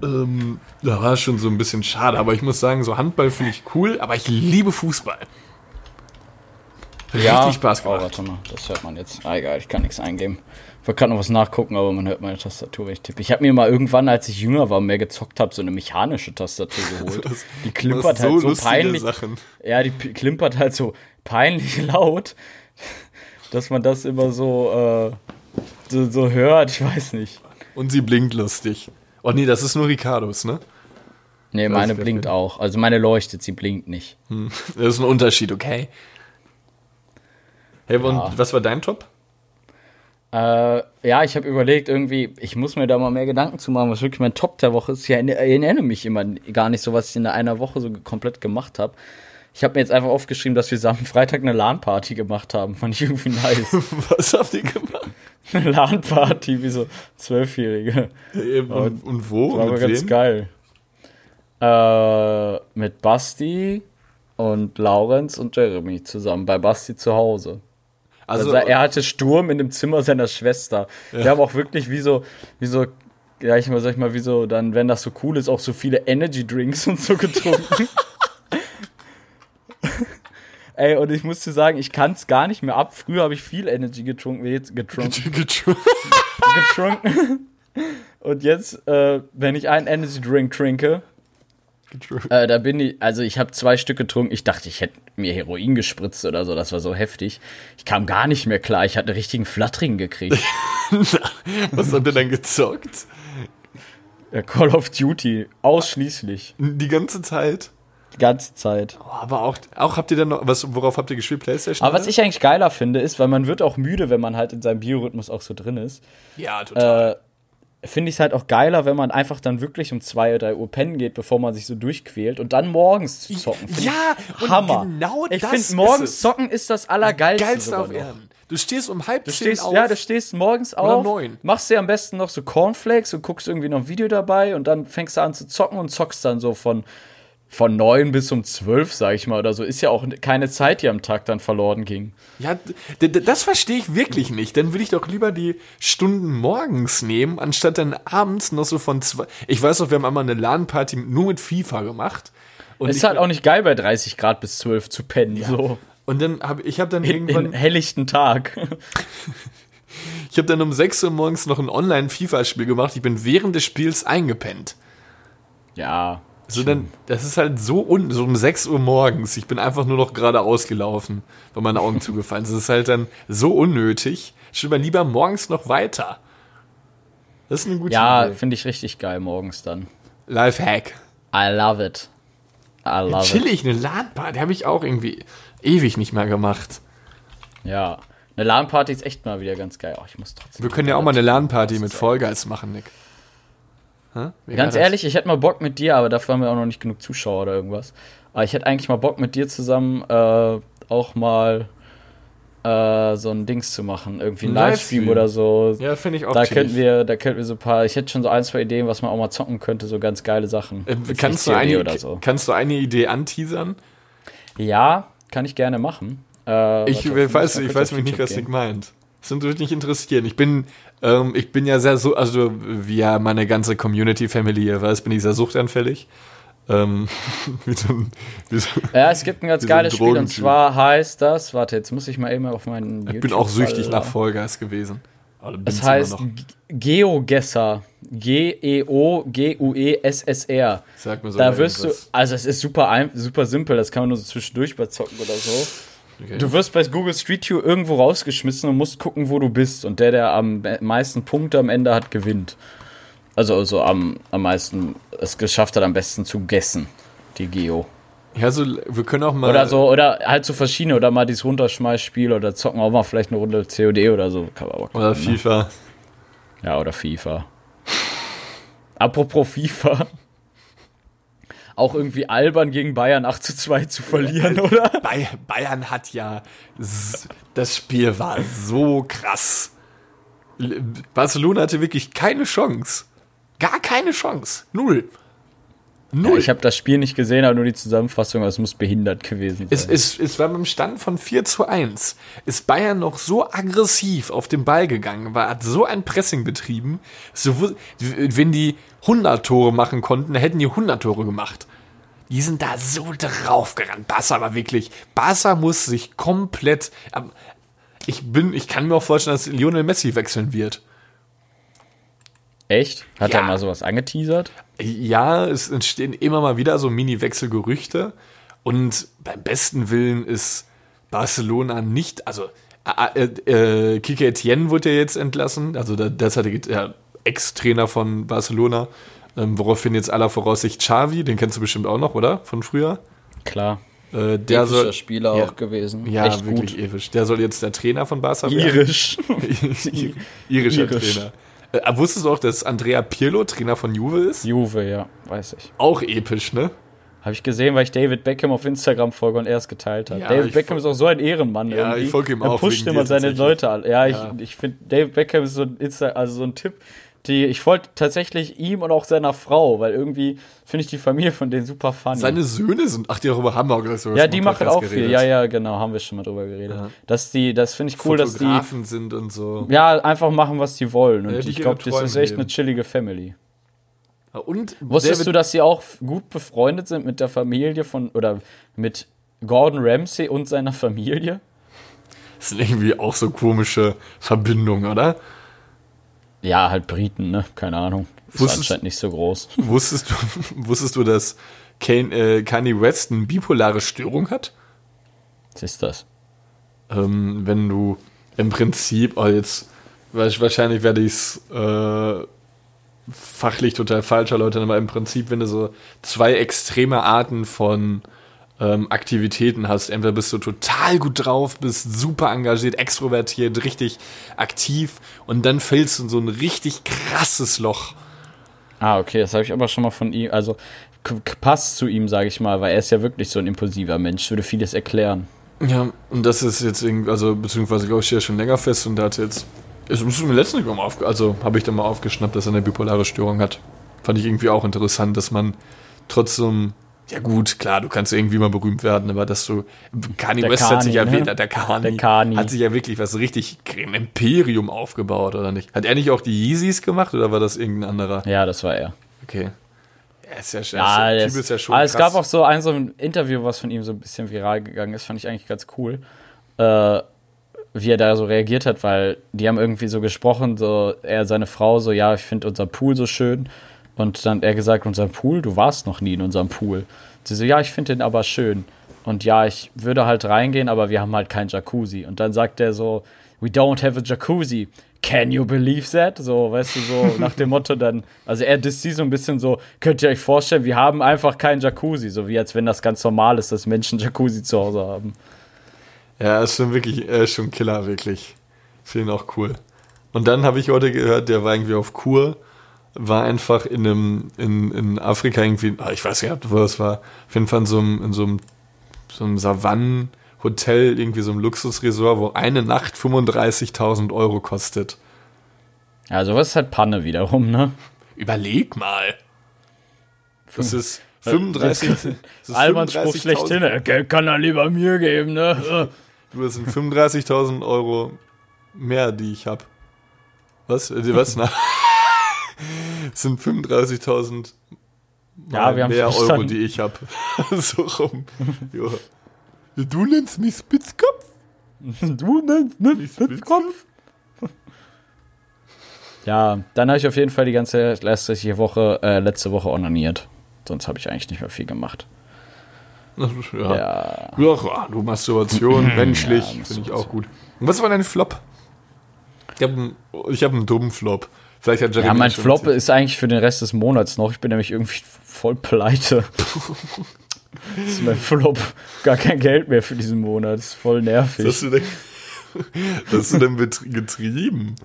Ähm, da war es schon so ein bisschen schade. Aber ich muss sagen, so Handball finde ich cool. Aber ich liebe Fußball. Richtig Spaß Oh, gemacht. warte mal, das hört man jetzt. Ah, egal, ich kann nichts eingeben. Ich wollte gerade noch was nachgucken, aber man hört meine Tastatur, wenn ich tippe. Ich habe mir mal irgendwann, als ich jünger war und mehr gezockt habe, so eine mechanische Tastatur geholt. *laughs* Das- die klimpert das halt so peinlich. Sachen. Ja, die klimpert halt so peinlich laut, *laughs* dass man das immer so, äh, so, so hört. Ich weiß nicht. Und sie blinkt lustig. Oh nee, das ist nur Ricardos, ne? Nee, Weiß meine blinkt nicht. auch. Also meine leuchtet, sie blinkt nicht. Das ist ein Unterschied, okay? Hey, und Ja. was war dein Top? Äh, ja, ich habe überlegt, irgendwie, ich muss mir da mal mehr Gedanken zu machen, was wirklich mein Top der Woche ist. Ich erinner- erinnere mich immer gar nicht so, was ich in einer Woche so komplett gemacht habe. Ich habe mir jetzt einfach aufgeschrieben, dass wir am Freitag eine LAN-Party gemacht haben. Fand ich irgendwie nice. *laughs* Was habt ihr gemacht? *laughs* eine LAN-Party, wie so Zwölfjährige. Eben, und, und wo? War aber ganz wem? geil. Äh, mit Basti und Laurenz und Jeremy zusammen, bei Basti zu Hause. Also, Also, er hatte Sturm in dem Zimmer seiner Schwester. Wir haben auch wirklich wie so, wie so, ja, ich mal, sag ich mal, wie so, dann, wenn das so cool ist, auch so viele Energy Drinks und so getrunken. *laughs* Ey, und ich muss dir sagen, ich kann es gar nicht mehr ab. Früher habe ich viel Energy getrunken, jetzt getrunken, getrunken. *laughs* Und jetzt, äh, wenn ich einen Energy Drink trinke, äh, da bin ich, also ich habe zwei Stück getrunken. Ich dachte, ich hätte mir Heroin gespritzt oder so. Das war so heftig. Ich kam gar nicht mehr klar. Ich hatte einen richtigen Flattring gekriegt. *laughs* was habt ihr dann gezockt? ja, Call of Duty. Ausschließlich. Die ganze Zeit? Die ganze Zeit. Oh, aber auch, auch habt ihr dann noch, was, worauf habt ihr gespielt? Playstation? Aber was ich eigentlich geiler finde, ist, weil man wird auch müde, wenn man halt in seinem Biorhythmus auch so drin ist. Ja, total. Äh, finde ich es halt auch geiler, wenn man einfach dann wirklich um 2 oder 3 Uhr pennen geht, bevor man sich so durchquält und dann morgens zu zocken. Find ja, ich Hammer. genau ich das finde, ist morgens es. zocken ist das Allergeilste. Geilste auf. Erden. Du stehst um halb Du stehst, auf. ja, du stehst morgens Oder auf, neun. machst dir am besten noch so Cornflakes und guckst irgendwie noch ein Video dabei und dann fängst du an zu zocken und zockst dann so von, von neun bis um zwölf, sag ich mal, oder so. Ist ja auch keine Zeit, die am Tag dann verloren ging. Ja, das verstehe ich wirklich nicht. Dann würde ich doch lieber die Stunden morgens nehmen, anstatt dann abends noch so von zwei. Ich weiß noch, wir haben einmal eine LAN-Party nur mit FIFA gemacht. Und ist ich, halt auch nicht geil, bei 30 Grad bis 12 zu pennen, so. und dann habe ich habe dann In, in irgendwann, helllichten Tag. *laughs* ich habe dann um 6 Uhr morgens noch ein Online-FIFA-Spiel gemacht. Ich bin während des Spiels eingepennt. ja. So dann, das ist halt so un, so um 6 Uhr morgens. Ich bin einfach nur noch gerade ausgelaufen, weil meine Augen *laughs* zugefallen sind. Das ist halt dann so unnötig. Ich will lieber morgens noch weiter. Das ist eine gute Ja, Idee. finde ich richtig geil morgens dann. Lifehack. I love it. I love it. Chillig, eine LAN-Party habe ich auch irgendwie ewig nicht mehr gemacht. Ja. Eine LAN-Party ist echt mal wieder ganz geil. Oh, ich muss trotzdem. Wir können ja auch mal eine LAN-Party mit Fall Guys machen, Nick. Ganz ehrlich, ich hätte mal Bock mit dir, aber dafür haben wir auch noch nicht genug Zuschauer oder irgendwas. Aber ich hätte eigentlich mal Bock mit dir zusammen äh, auch mal äh, so ein Dings zu machen. Irgendwie ein Livestream Livestream. oder so. Ja, finde ich auch da könnten wir, da könnten wir so ein paar, ich hätte schon so ein, zwei Ideen, was man auch mal zocken könnte, so ganz geile Sachen. Äh, Jetzt kannst, du eine, oder so. kannst du eine Idee anteasern? Ja, kann ich gerne machen. Äh, Ich warte, weiß, ich weiß mich nicht, was. Nick meint. Das würde mich nicht interessieren. Ich bin, ähm, ich bin ja sehr so, also wie ja meine ganze Community-Family hier weiß, bin ich sehr suchtanfällig. Ähm, *laughs* wie so ein, wie so, Ja, es gibt ein ganz Wie so ein geiles Spiel und zwar heißt das, warte, jetzt muss ich mal eben auf meinen ich bin auch süchtig nach Vollgas gewesen. Es heißt GeoGesser. G-E-O-G-U-E-S-S-R. Sag mir so Da wirst du, irgendwas. also es ist super, super simpel, das kann man nur so zwischendurch bei zocken oder so. Okay. Du wirst bei Google Street View irgendwo rausgeschmissen und musst gucken, wo du bist. Und der, der am meisten Punkte am Ende hat, gewinnt. Also, also am, am meisten es geschafft hat, am besten zu gessen. Die Geo. Ja, so, wir können auch mal. Oder so, oder halt so verschiedene, oder mal dieses Runterschmeißspiel oder zocken auch mal vielleicht eine Runde COD oder so. Gucken, Oder ne? FIFA. Ja, oder FIFA. Apropos FIFA. Auch irgendwie albern gegen Bayern 8 zu 2 zu verlieren, oder? Bay Bayern hat ja. Das Spiel war so krass. Barcelona hatte wirklich keine Chance. Gar keine Chance. Null. Null. Ja, ich habe das Spiel nicht gesehen, aber nur die Zusammenfassung, aber es muss behindert gewesen sein. Es, es, es war beim Stand von 4 zu 1. Ist Bayern noch so aggressiv auf den Ball gegangen, war, hat so ein Pressing betrieben. So, wenn die 100 Tore machen konnten, hätten die 100 Tore gemacht. Die sind da so draufgerannt. Barca war wirklich. Barca muss sich komplett. ähm, Ich bin, ich kann mir auch vorstellen, dass Lionel Messi wechseln wird. Echt? Hat Ja. er mal sowas angeteasert? Ja, es entstehen immer mal wieder so Mini-Wechselgerüchte. Und beim besten Willen ist Barcelona nicht, also äh, äh, Kike Etienne wurde ja jetzt entlassen, also der derzeitige äh, Ex-Trainer von Barcelona, ähm, woraufhin jetzt aller Voraussicht Xavi, den kennst du bestimmt auch noch, oder? Von früher? Klar. Äh, der Epischer soll, Spieler ja. auch gewesen. ja, Echt wirklich gut. episch. Der soll jetzt der Trainer von Barca Irisch. *laughs* werden. Irischer Irisch. Trainer. Äh, wusstest du auch, dass Andrea Pirlo Trainer von Juve ist? Juve, ja, weiß ich. Auch episch, ne? Habe ich gesehen, weil ich David Beckham auf Instagram folge und er es geteilt hat. Ja, David Beckham ist auch so ein Ehrenmann. Ja, irgendwie. ich folge ihm er auch pusht wegen immer seine. Leute an. Ja, Ja. ich, ich finde, David Beckham ist so ein, Insta also so ein Tipp, die ich folge tatsächlich ihm und auch seiner Frau, weil irgendwie finde ich die Familie von denen super funny. Seine Söhne sind, ach, die darüber haben wir auch sogar ja, die machen auch viel. geredet. Ja, ja, genau, haben wir schon mal drüber geredet. Ja. Dass die, das finde ich cool, dass die Fotografen sind und so. ja einfach machen, was sie wollen. Und Ja, die ich glaube, das ist echt leben. eine chillige Family. Und Wusstest David- du, dass sie auch gut befreundet sind mit der Familie von oder mit Gordon Ramsay und seiner Familie? Das sind irgendwie auch so komische Verbindungen, oder? Ja, halt Briten, ne? Keine Ahnung. Ist Wusstest- anscheinend nicht so groß. *laughs* Wusstest du, wusstest du, dass Kane, äh, Kanye West eine bipolare Störung hat? Was ist das? Ähm, wenn du im Prinzip, oh jetzt, wa- wahrscheinlich werde ich es äh, fachlich total falsch erläutern, aber im Prinzip, wenn du so zwei extreme Arten von ähm, Aktivitäten hast, entweder bist du total gut drauf, bist super engagiert, extrovertiert, richtig aktiv und dann fällst du in so ein richtig krasses Loch. Ah, okay, das habe ich aber schon mal von ihm. Also passt zu ihm, sage ich mal, weil er ist ja wirklich so ein impulsiver Mensch. Würde vieles erklären. Ja, und das ist jetzt irgendwie, also beziehungsweise glaube ich ja schon länger fest und da hat jetzt, es ist mir letztens mal auf, also habe ich dann mal aufgeschnappt, dass er eine bipolare Störung hat. Fand ich irgendwie auch interessant, dass man trotzdem, ja gut, klar, du kannst irgendwie mal berühmt werden, aber dass du, Kanye Der West hat sich ja ne? der Der Kanye. hat sich ja wirklich was richtig, ein Imperium aufgebaut, oder nicht? Hat er nicht auch die Yeezys gemacht oder war das irgendein anderer? Ja, das war er. Okay. Er ist ja, Ja, Typ ist ja schon aber es krass. gab auch so ein, so ein Interview, was von ihm so ein bisschen viral gegangen ist, fand ich eigentlich ganz cool. Äh, wie er da so reagiert hat, weil die haben irgendwie so gesprochen, so er, seine Frau, so, ja, ich finde unser Pool so schön. Und dann hat er gesagt, unser Pool, du warst noch nie in unserem Pool. Sie so, ja, ich finde den aber schön. Und ja, ich würde halt reingehen, aber wir haben halt kein Jacuzzi. Und dann sagt er so, we don't have a Jacuzzi. Can you believe that? So, weißt du, so *laughs* nach dem Motto dann, also er disst sie so ein bisschen so, könnt ihr euch vorstellen, wir haben einfach kein Jacuzzi. So wie als wenn das ganz normal ist, dass Menschen Jacuzzi zu Hause haben. Ja, ist schon wirklich, er ist schon Killer, wirklich. Finde ihn auch cool. Und dann habe ich heute gehört, der war irgendwie auf Kur, war einfach in einem, in, in Afrika irgendwie, ah, ich weiß nicht, wo das war, auf jeden Fall in so einem, in so einem, so einem Savannenhotel, irgendwie so einem Luxusresort, wo eine Nacht 35.000 Euro kostet. Ja, sowas ist halt Panne wiederum, ne? Überleg mal. Das ist 35. *laughs* das ist Alberns Spruch 35.000 schlechthin. äh, Geld kann er lieber mir geben, ne? Du, das sind 35.000 Euro mehr, die ich habe. Was? Äh, Was? *laughs* Na? Das sind 35.000 Ja, wir haben mehr Euro, die ich habe. *laughs* so rum. Ja. Du nennst mich Spitzkopf? Du nennst mich Spitzkopf? Ja, dann habe ich auf jeden Fall die ganze letzte Woche, äh, letzte Woche onaniert. Sonst habe ich eigentlich nicht mehr viel gemacht. Ja. Ja. Ja, du Masturbation, *clears throat* menschlich, Ja, finde ich auch gut. Und was war dein Flop? Ich habe einen, hab einen dummen Flop. Vielleicht hat Jeremy Ja, mein Flop ist eigentlich für den Rest des Monats noch. Ich bin nämlich irgendwie voll pleite. *laughs* das ist mein Flop. Gar kein Geld mehr für diesen Monat. Das ist voll Was hast nervig. du denn, was hast du denn getrieben?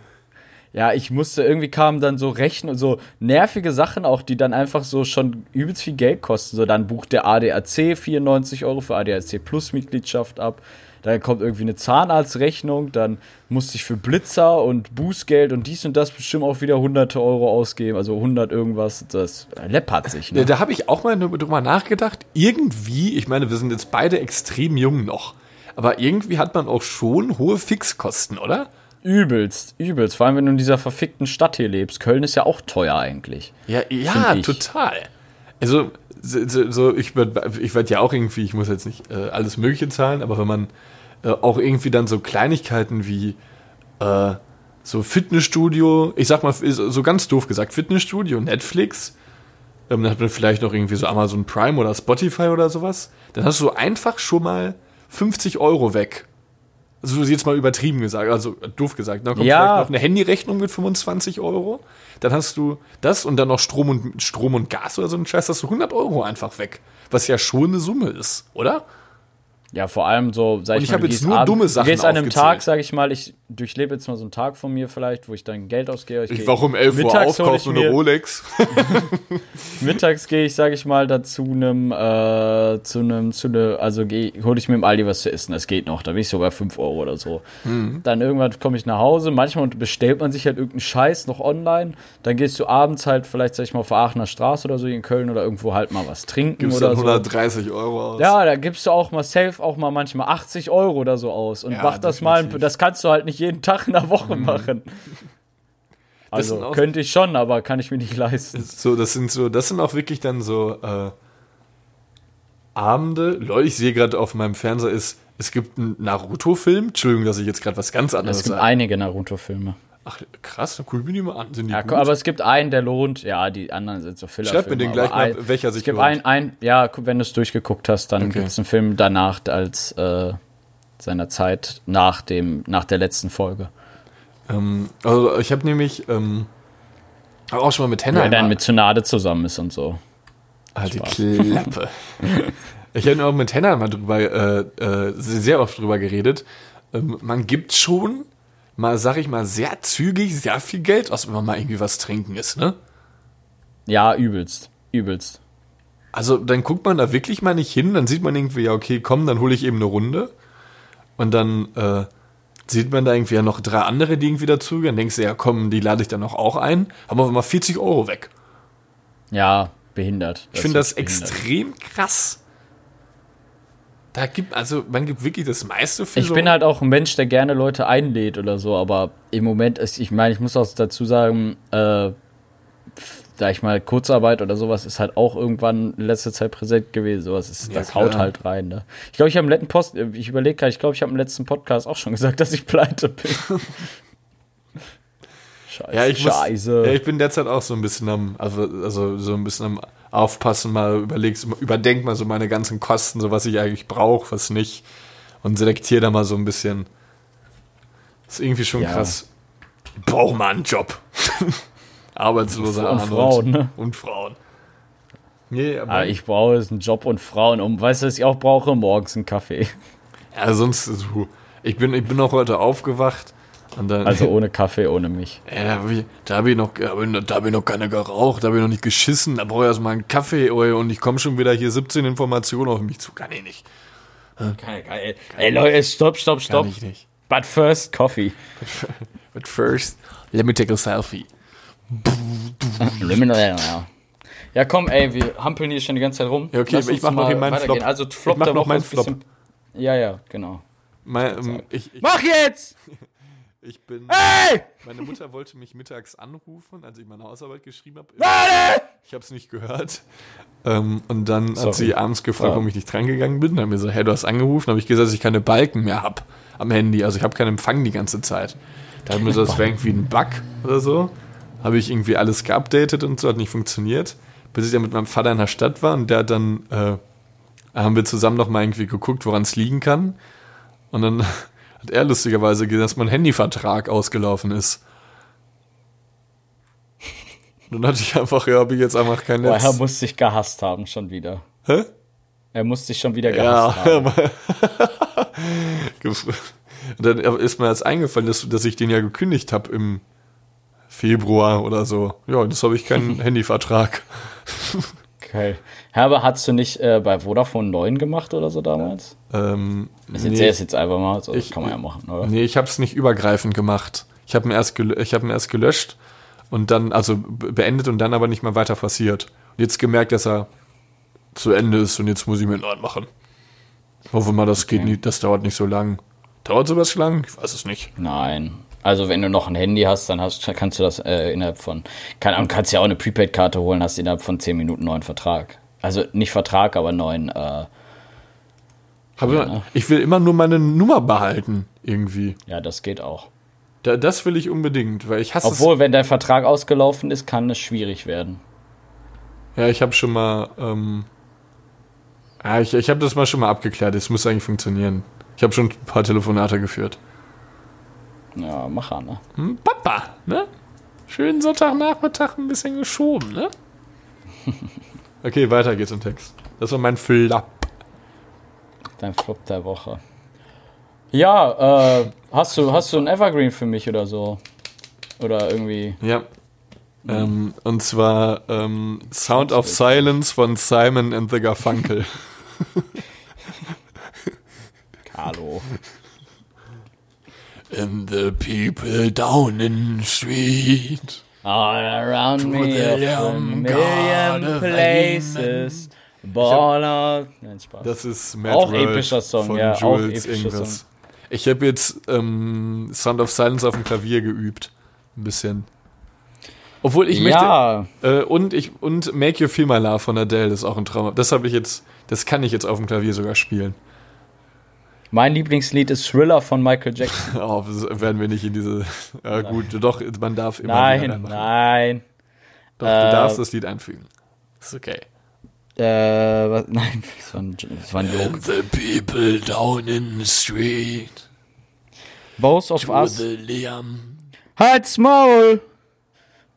Ja, ich musste, irgendwie kamen dann so Rechnen, so nervige Sachen auch, die dann einfach so schon übelst viel Geld kosten. So, dann bucht der ADAC 94 Euro für ADAC Plus Mitgliedschaft ab. Dann kommt irgendwie eine Zahnarztrechnung, dann musste ich für Blitzer und Bußgeld und dies und das bestimmt auch wieder hunderte Euro ausgeben, also 100 irgendwas. Das läppert sich, ne? da habe ich auch mal drüber nachgedacht. Irgendwie, ich meine, wir sind jetzt beide extrem jung noch, aber irgendwie hat man auch schon hohe Fixkosten, oder? Übelst, übelst. Vor allem, wenn du in dieser verfickten Stadt hier lebst. Köln ist ja auch teuer eigentlich. Ja, ja, total. Also, so, so- ich werde ich werd ja auch irgendwie, ich muss jetzt nicht äh, alles Mögliche zahlen, aber wenn man äh, auch irgendwie dann so Kleinigkeiten wie äh, so Fitnessstudio, ich sag mal, so ganz doof gesagt, Fitnessstudio, Netflix, ähm, dann hat man vielleicht noch irgendwie so Amazon Prime oder Spotify oder sowas, dann hast du einfach schon mal 50 Euro weg. Also jetzt mal übertrieben gesagt, also doof gesagt. Dann kommt Ja. vielleicht noch eine Handyrechnung mit 25 Euro. Dann hast du das und dann noch Strom und, Strom und Gas oder so ein Scheiß, hast du 100 Euro einfach weg. Was ja schon eine Summe ist, oder? Ja, vor allem so, sag Und ich ich mal, hab du jetzt nur abends- dumme Sachen Du gehst an einem. Tag, sag ich mal, ich durchlebe jetzt mal so einen Tag von mir vielleicht, wo ich dann Geld ausgehe. Ich, Ich war um 11 Uhr ich aufkaufen und eine Rolex. *laughs* Mittags gehe ich, sag ich mal, dazu einem, äh, zu einem, zu ne, also hole ich mir im Aldi was zu essen. Das geht noch, da bin ich sogar 5 Euro oder so. Mhm. Dann irgendwann komme ich nach Hause. Manchmal bestellt man sich halt irgendeinen Scheiß noch online. Dann gehst du abends halt vielleicht, sag ich mal, auf der Aachener Straße oder so in Köln oder irgendwo halt mal was trinken Gibst oder dann so. 130 Euro aus. Ja, da gibst du auch mal safe auch mal manchmal 80 Euro oder so aus. Und Ja, mach das mal, definitiv. Mhm. das kannst du halt nicht jeden Tag in der Woche machen. *laughs* Das sind Also könnte ich schon, aber kann ich mir nicht leisten. So, das sind so, das sind auch wirklich dann so äh, Abende. Leute, ich sehe gerade auf meinem Fernseher ist, es gibt einen Naruto-Film. Entschuldigung, dass ich jetzt gerade was ganz anderes Es gibt sage. einige Naruto-Filme. Ach, krass, dann ich mir die mal an. Sind die Ja, gut? aber es gibt einen, der lohnt. Ja, die anderen sind so Filler. Schreib mir den gleich mal, welcher sich Es gibt lohnt. einen, ein, ja, wenn du es durchgeguckt hast, dann Okay. gibt es einen Film danach als äh, seiner Zeit nach dem, nach der letzten Folge. Ähm, also ich habe nämlich ähm, auch schon mal mit Henna Wer dann mit Tsunade zusammen ist und so. Halt die Klappe. *laughs* ich habe auch mit Henna mal drüber, äh, äh, sehr oft drüber geredet. Ähm, man gibt schon mal, sag ich mal, sehr zügig sehr viel Geld aus, wenn man mal irgendwie was trinken ist, ne? Ja, übelst. Übelst. Also dann guckt man da wirklich mal nicht hin, dann sieht man irgendwie, ja, okay, komm, dann hole ich eben eine Runde. Und dann äh, sieht man da irgendwie ja noch drei andere, die irgendwie dazu. Dann denkst du, ja, komm, die lade ich dann noch auch ein. Haben wir mal 40 Euro weg. Ja, behindert. Ich finde das behindert. extrem krass. Da gibt, also man gibt wirklich das meiste für Ich so. bin halt auch ein Mensch, der gerne Leute einlädt oder so, aber im Moment ist, ich meine, ich muss auch dazu sagen, äh, sag ich mal, Kurzarbeit oder sowas ist halt auch irgendwann in letzter Zeit präsent gewesen. Sowas ist, Ja, das haut klar. halt rein. Ne? Ich glaube, ich habe im letzten Post, ich überlege gerade, ich glaube, ich habe im letzten Podcast auch schon gesagt, *laughs* dass ich pleite bin. Scheiße. *laughs* ja, ich muss, Scheiße. Ja, ich bin derzeit auch so ein bisschen am, also, also so ein bisschen am Aufpassen, mal überlegst, überdenk mal so meine ganzen Kosten, so was ich eigentlich brauche, was nicht. Und selektiere da mal so ein bisschen. ist irgendwie schon Ja. krass. Ich brauche mal einen Job. *laughs* Arbeitslose Und Arnold. Frauen, ne? Und Frauen. Nee, aber Ah, ich brauche jetzt einen Job und Frauen. Um, weißt du, was ich auch brauche? Morgens einen Kaffee. ja, sonst, so, ich bin, ich bin auch heute aufgewacht dann, Also ohne Kaffee, ohne mich. *laughs* Ja, da habe ich, da hab ich, noch- da hab ich, noch- keine geraucht, da habe ich noch nicht geschissen, da brauche ich erstmal einen Kaffee und ich komme schon wieder hier 17 Informationen auf mich zu. Kann ich nicht. Geil, geil. Ey, Leute, stopp, stopp, Kann stopp. ich nicht. But first Coffee. *laughs* But first, let me take a selfie. Ja, komm, ey, wir hampeln hier schon die ganze Zeit rum. Ja, okay, ich uns mach noch hier meinen. Flop. Also, Flop Ich mach noch meinen bisschen- Ja, ja, genau. Mein, ähm, ich, ich, Mach jetzt! Ich bin. Hey! Meine Mutter wollte mich mittags anrufen, als ich meine Hausarbeit geschrieben habe. Ich habe es nicht gehört. Ähm, und dann Sorry. hat sie abends gefragt, warum ich nicht drangegangen bin. Dann haben wir so, hey, du hast angerufen. Habe ich gesagt, dass ich keine Balken mehr habe am Handy. Also ich habe keinen Empfang die ganze Zeit. Da haben wir so, das wäre irgendwie ein Bug oder so. Habe ich irgendwie alles geupdatet und so, hat nicht funktioniert. Bis ich dann mit meinem Vater in der Stadt war und der hat dann, äh, haben wir zusammen noch mal irgendwie geguckt, woran es liegen kann. Und dann *laughs* hat er lustigerweise gesehen, dass mein Handyvertrag ausgelaufen ist. Dann hatte ich einfach, ja, habe ich jetzt einfach kein Boah, Netz. er muss sich gehasst haben schon wieder. Hä? Er muss sich schon wieder Ja, gehasst *laughs* haben. und *laughs* dann ist mir jetzt eingefallen, dass, dass ich den ja gekündigt habe im Februar oder so. Ja, das habe ich keinen *laughs* Handyvertrag. Okay. Ja, aber hast du nicht äh, bei Vodafone 9 gemacht oder so damals? Ähm, Ich nee, es jetzt einfach mal. So, Ich- kann man ja machen, oder? nee, ich habe es nicht übergreifend gemacht. Ich habe ihn, erst ich hab ihn erst gelöscht und dann, also be- beendet und dann aber nicht mehr weiter passiert. Und jetzt gemerkt, dass er zu Ende ist und jetzt muss ich mir einen neuen machen. Hoffe mal, das geht nicht, das dauert nicht so lang. Dauert sowas lang? Ich weiß es nicht. Nein. Also wenn du noch ein Handy hast, dann hast, kannst du das äh, innerhalb von, keine Ahnung, kannst ja auch eine Prepaid-Karte holen, hast innerhalb von 10 Minuten neuen Vertrag. Also nicht Vertrag, aber neuen, äh, Aber ich will immer nur meine Nummer behalten, irgendwie. ja, das geht auch. Da, das will ich unbedingt, weil ich hasse Obwohl, wenn dein Vertrag ausgelaufen ist, kann es schwierig werden. Ja, ich habe schon mal, ähm, ja, ich, ich habe das mal schon mal abgeklärt. Es muss eigentlich funktionieren. Ich habe schon ein paar Telefonate geführt. Ja, mach an, ne? Hm, Papa, ne? Schönen Sonntagnachmittag ein bisschen geschoben, ne? *laughs* okay, weiter geht's im Text. Das war mein Flap. Dein Flop der Woche. Ja, äh, hast du, hast du ein Evergreen für mich oder so? Oder irgendwie. Ja. Ähm, und zwar ähm, Sound of Silence von Simon and the Garfunkel. *laughs* Hallo. *laughs* And the people down in the street. All around me, the a Lamb million places. Ball out. Nein, Spaß. Das ist Mad Auch World epischer Song, von ja, Jules epischer irgendwas. Ich habe jetzt ähm, Sound of Silence auf dem Klavier geübt. Ein bisschen. Obwohl ich ja, möchte. Äh, und ich und Make You Feel My Love von Adele ist auch ein Traum. Das habe ich jetzt. Das kann ich jetzt auf dem Klavier sogar spielen. Mein Lieblingslied ist Thriller von Michael Jackson. *laughs* Oh, das werden wir nicht in diese. Ja, gut, doch, man darf immer. nein, nein. Doch, Äh, du darfst das Lied einfügen. Ist okay. Äh, was, *laughs* nein, das war ein, das war ein Joke. the people down in the street. Both of Us. Liam. Halt's Maul!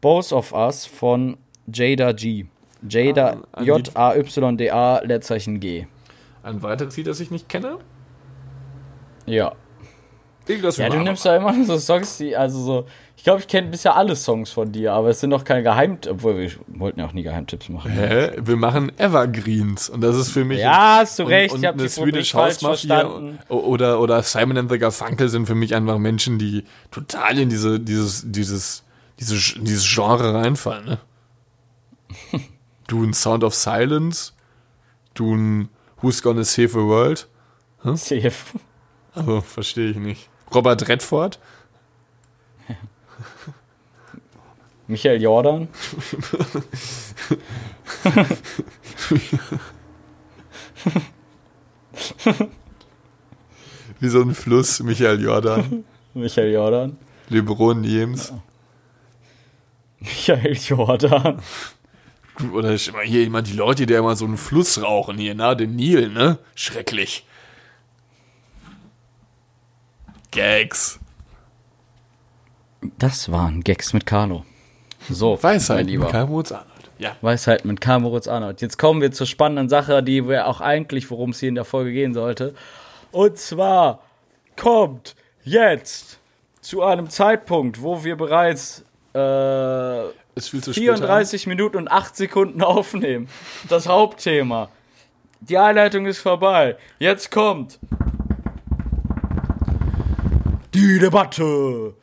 Both of Us von Jada G. Jada, Ah, J-A-Y-D-A, Leerzeichen G. Ein weiteres Lied, das ich nicht kenne? Ja. Irgendwas Ja, du nimmst ja immer so Songs, die, also so, ich glaube, ich kenne bisher alle Songs von dir, aber es sind doch keine Geheim, obwohl wir wollten ja auch nie Geheimtipps machen. Hä? Wir machen Evergreens und das ist für mich. Ja, hast du und, recht, und ich habe die Swedish falsch House Mafia verstanden. oder, oder Simon and the Garfunkel sind für mich einfach Menschen, die total in diese, dieses, dieses, dieses, dieses Genre reinfallen. Ne? *laughs* du ein Sound of Silence, du ein Who's Gonna Save the World. Safe. *laughs* Also verstehe ich nicht. Robert Redford. *laughs* Michael Jordan. Wie so ein Fluss, Michael Jordan. *laughs* Michael Jordan. LeBron James. Michael Jordan. Oder ist immer hier jemand, die Leute, die immer so einen Fluss rauchen hier, na, den Nil, ne? Schrecklich. Gags. Das waren Gags mit Carlo. So, Weisheit, mein Lieber. Karl Mozart. Ja. Weisheit mit Karl Moritz Arnold. Jetzt kommen wir zur spannenden Sache, die wir auch eigentlich, worum es hier in der Folge gehen sollte. Und zwar kommt jetzt zu einem Zeitpunkt, wo wir bereits äh, Ist viel zu spät. 34 Minuten und 8 Sekunden *laughs* aufnehmen. Das Hauptthema. Die Einleitung ist vorbei. Jetzt kommt die Debatte.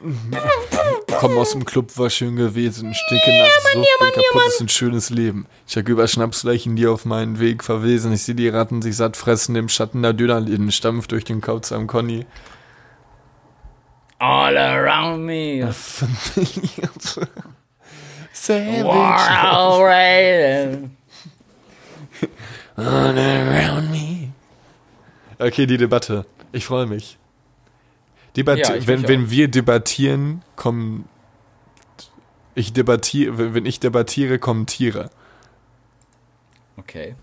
*laughs* Komm aus dem Club, war schön gewesen. Stinke nach Sucht, bin kaputt, ist ein schönes Leben. Ich jag über Schnapsleichen, die auf meinen Weg verwesen. Ich sehe die Ratten sich satt fressen im Schatten der Dönerläden. Stampf durch den Kauz am Conny. All around me. *laughs* Savage. Ray. All around me. Okay, die Debatte. Ich freue mich. Debat Ja, wenn, wenn wir debattieren, kommen. Ich debattiere, wenn ich debattiere, kommen Tiere. Okay.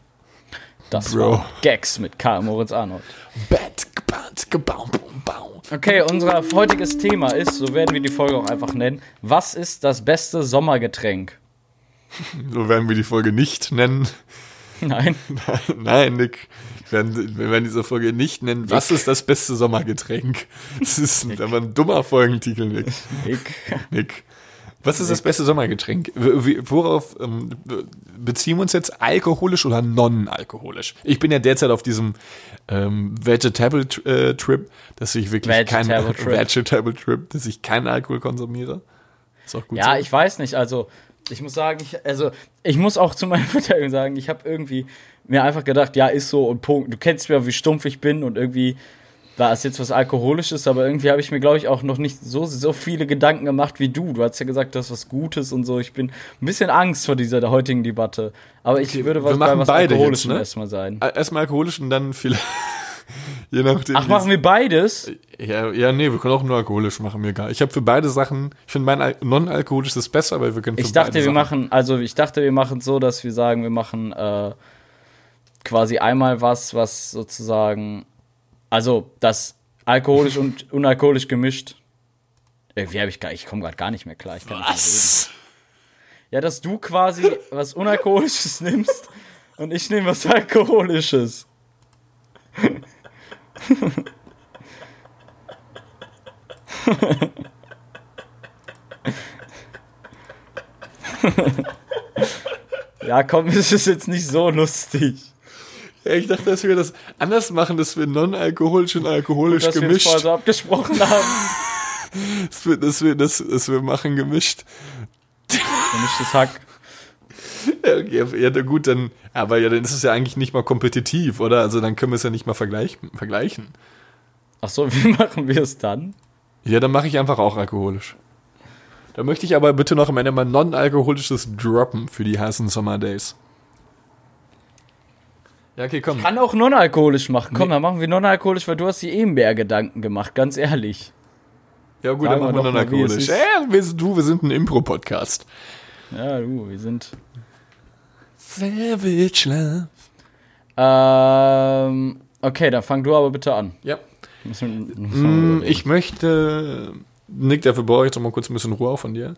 Das Bro. war Gags mit Karl Moritz Arnold. Bat, bat, gebaum, baum, baum. Okay, unser heutiges Thema ist, so werden wir die Folge auch einfach nennen, was ist das beste Sommergetränk? So werden wir die Folge nicht nennen. *laughs* Nein. *laughs* Nein, Nick. Werden, wir werden diese Folge nicht nennen. Was ist das beste Sommergetränk? Das ist ein, aber ein dummer Folgentitel, Nick. Nick. Nick. Was ist das beste Sommergetränk? Worauf ähm, beziehen wir uns jetzt? Alkoholisch oder non-alkoholisch? Ich bin ja derzeit auf diesem ähm, Vegetable äh, Trip, dass ich wirklich kein Vegetable Trip. Vegetable Trip, dass ich keinen Alkohol konsumiere. Ist auch gut. Ja, so. ich weiß nicht. Also, ich muss sagen, ich, also, ich muss auch zu meiner *laughs* Verteidigung sagen, ich habe irgendwie mir einfach gedacht, ja, ist so und Punkt. Du kennst ja, wie stumpf ich bin und irgendwie war es jetzt was Alkoholisches, aber irgendwie habe ich mir, glaube ich, auch noch nicht so, so viele Gedanken gemacht wie du. Du hast ja gesagt, das ist was Gutes und so. Ich bin ein bisschen Angst vor dieser heutigen Debatte. Aber ich Okay, würde was bei machen was Alkoholischem ne? erstmal sein. Äh, Erstmal alkoholisch und dann vielleicht. *laughs* Je nachdem. Ach, machen wir beides? Ja, ja, nee, wir können auch nur alkoholisch machen, mir egal. Ich habe für beide Sachen, ich finde mein Al non-alkoholisch ist besser, weil wir können für Ich dachte, wir Sachen- machen, also ich dachte, wir machen so, dass wir sagen, wir machen äh, quasi einmal was, was sozusagen, also das alkoholisch und *laughs* unalkoholisch gemischt. Irgendwie habe ich gar, ich komme gerade gar nicht mehr klar. Ich kann nicht. Was? Ja, dass du quasi was unalkoholisches *laughs* nimmst und ich nehme was alkoholisches. *laughs* ja, komm, es ist jetzt nicht so lustig. Ja, ich dachte, dass wir das anders machen, dass wir non-alkoholisch und alkoholisch Dass wir uns gemischt. vorher so abgesprochen haben. *laughs* dass, wir, dass, wir das, dass wir machen gemischt. Gemischtes Hack. *laughs* Ja, okay, ja, na gut, dann, aber ja, dann ist es ja eigentlich nicht mal kompetitiv, oder? Also dann können wir es ja nicht mal vergleichen. vergleichen. Ach so, *laughs* wie machen wir es dann? Ja, dann mache ich einfach auch alkoholisch. Da möchte ich aber bitte noch am Ende mal non-alkoholisches droppen für die heißen Summer Days. Ja, okay, komm. Kann auch non-alkoholisch machen. Komm, Nee. dann machen wir non-alkoholisch, weil du hast dir eben mehr Gedanken gemacht, ganz ehrlich. Ja, gut, Sagen dann machen wir wir non-alkoholisch. ist. Ja, wir, sind- du, wir sind ein Impro-Podcast. Ja, du, wir sind. Savage Love. Ähm, okay, dann fang du aber bitte an. Ja. Müssen, Mm, müssen Ich möchte, Nick, dafür brauche ich jetzt noch mal kurz ein bisschen Ruhe von dir.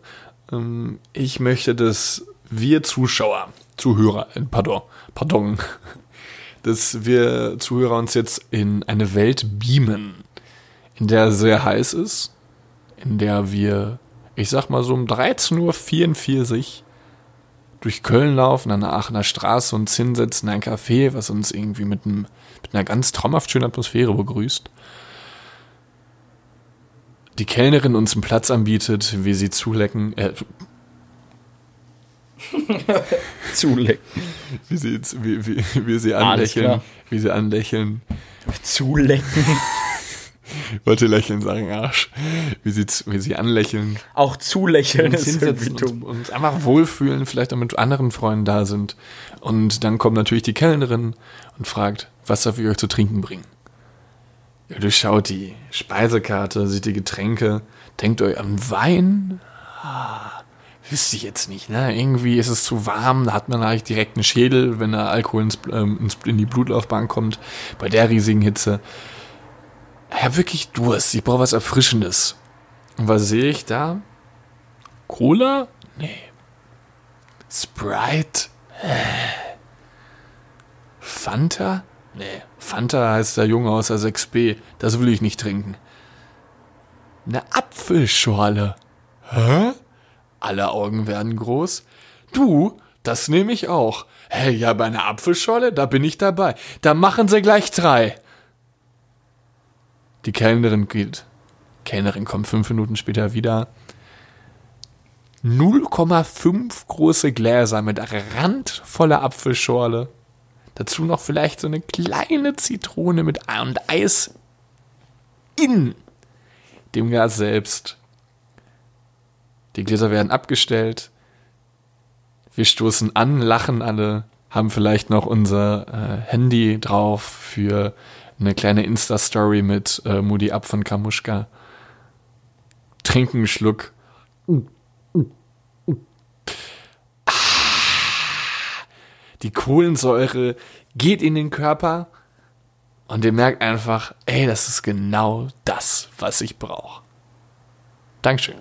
Ähm, Ich möchte, dass wir Zuschauer, Zuhörer, äh, pardon, pardon, dass wir Zuhörer uns jetzt in eine Welt beamen, in der sehr heiß ist, in der wir, ich sag mal so um 13.44 Uhr durch Köln laufen, an der Aachener Straße uns hinsetzen, in ein Café, was uns irgendwie mit, einem, mit einer ganz traumhaft schönen Atmosphäre begrüßt. Die Kellnerin uns einen Platz anbietet, wir sie zulecken, äh, *laughs* zulecken. wie sie, wie, wie, wie sie anlächeln, wie sie anlächeln, Zulecken. wollte lächeln sagen, Arsch, wie sie, wie sie anlächeln, Auch zulächeln ist irgendwie dumm. und uns einfach wohlfühlen, vielleicht auch mit anderen Freunden da sind. Und dann kommt natürlich die Kellnerin und fragt, was darf ich euch zu trinken bringen? Ihr durchschaut die Speisekarte, sieht die Getränke, denkt euch an Wein? Ah, Wüsste ich jetzt nicht, ne? Irgendwie ist es zu warm, da hat man eigentlich direkt einen Schädel, wenn der Alkohol ins, ähm, ins, in die Blutlaufbahn kommt, bei der riesigen Hitze. Ich habe wirklich Durst, ich brauche was Erfrischendes. Und was sehe ich da? Cola? Nee. Sprite? Äh. Fanta? Nee. Fanta heißt der Junge aus der 6b. Das will ich nicht trinken. Eine Apfelschorle. Hä? Alle Augen werden groß. Du, das nehme ich auch. Hey, ja, bei einer Apfelschorle, da bin ich dabei. Da machen sie gleich drei. Die Kellnerin geht. Kellnerin kommt fünf Minuten später wieder. 0,5 große Gläser mit randvoller Apfelschorle. Dazu noch vielleicht so eine kleine Zitrone mit und Eis in dem Glas selbst. Die Gläser werden abgestellt. Wir stoßen an, lachen alle, haben vielleicht noch unser äh, Handy drauf für eine kleine Insta-Story mit äh, Moody ab von Kamuschka. Trinken einen Schluck. Ah, die Kohlensäure geht in den Körper und ihr merkt einfach, ey, das ist genau das, was ich brauche. Dankeschön.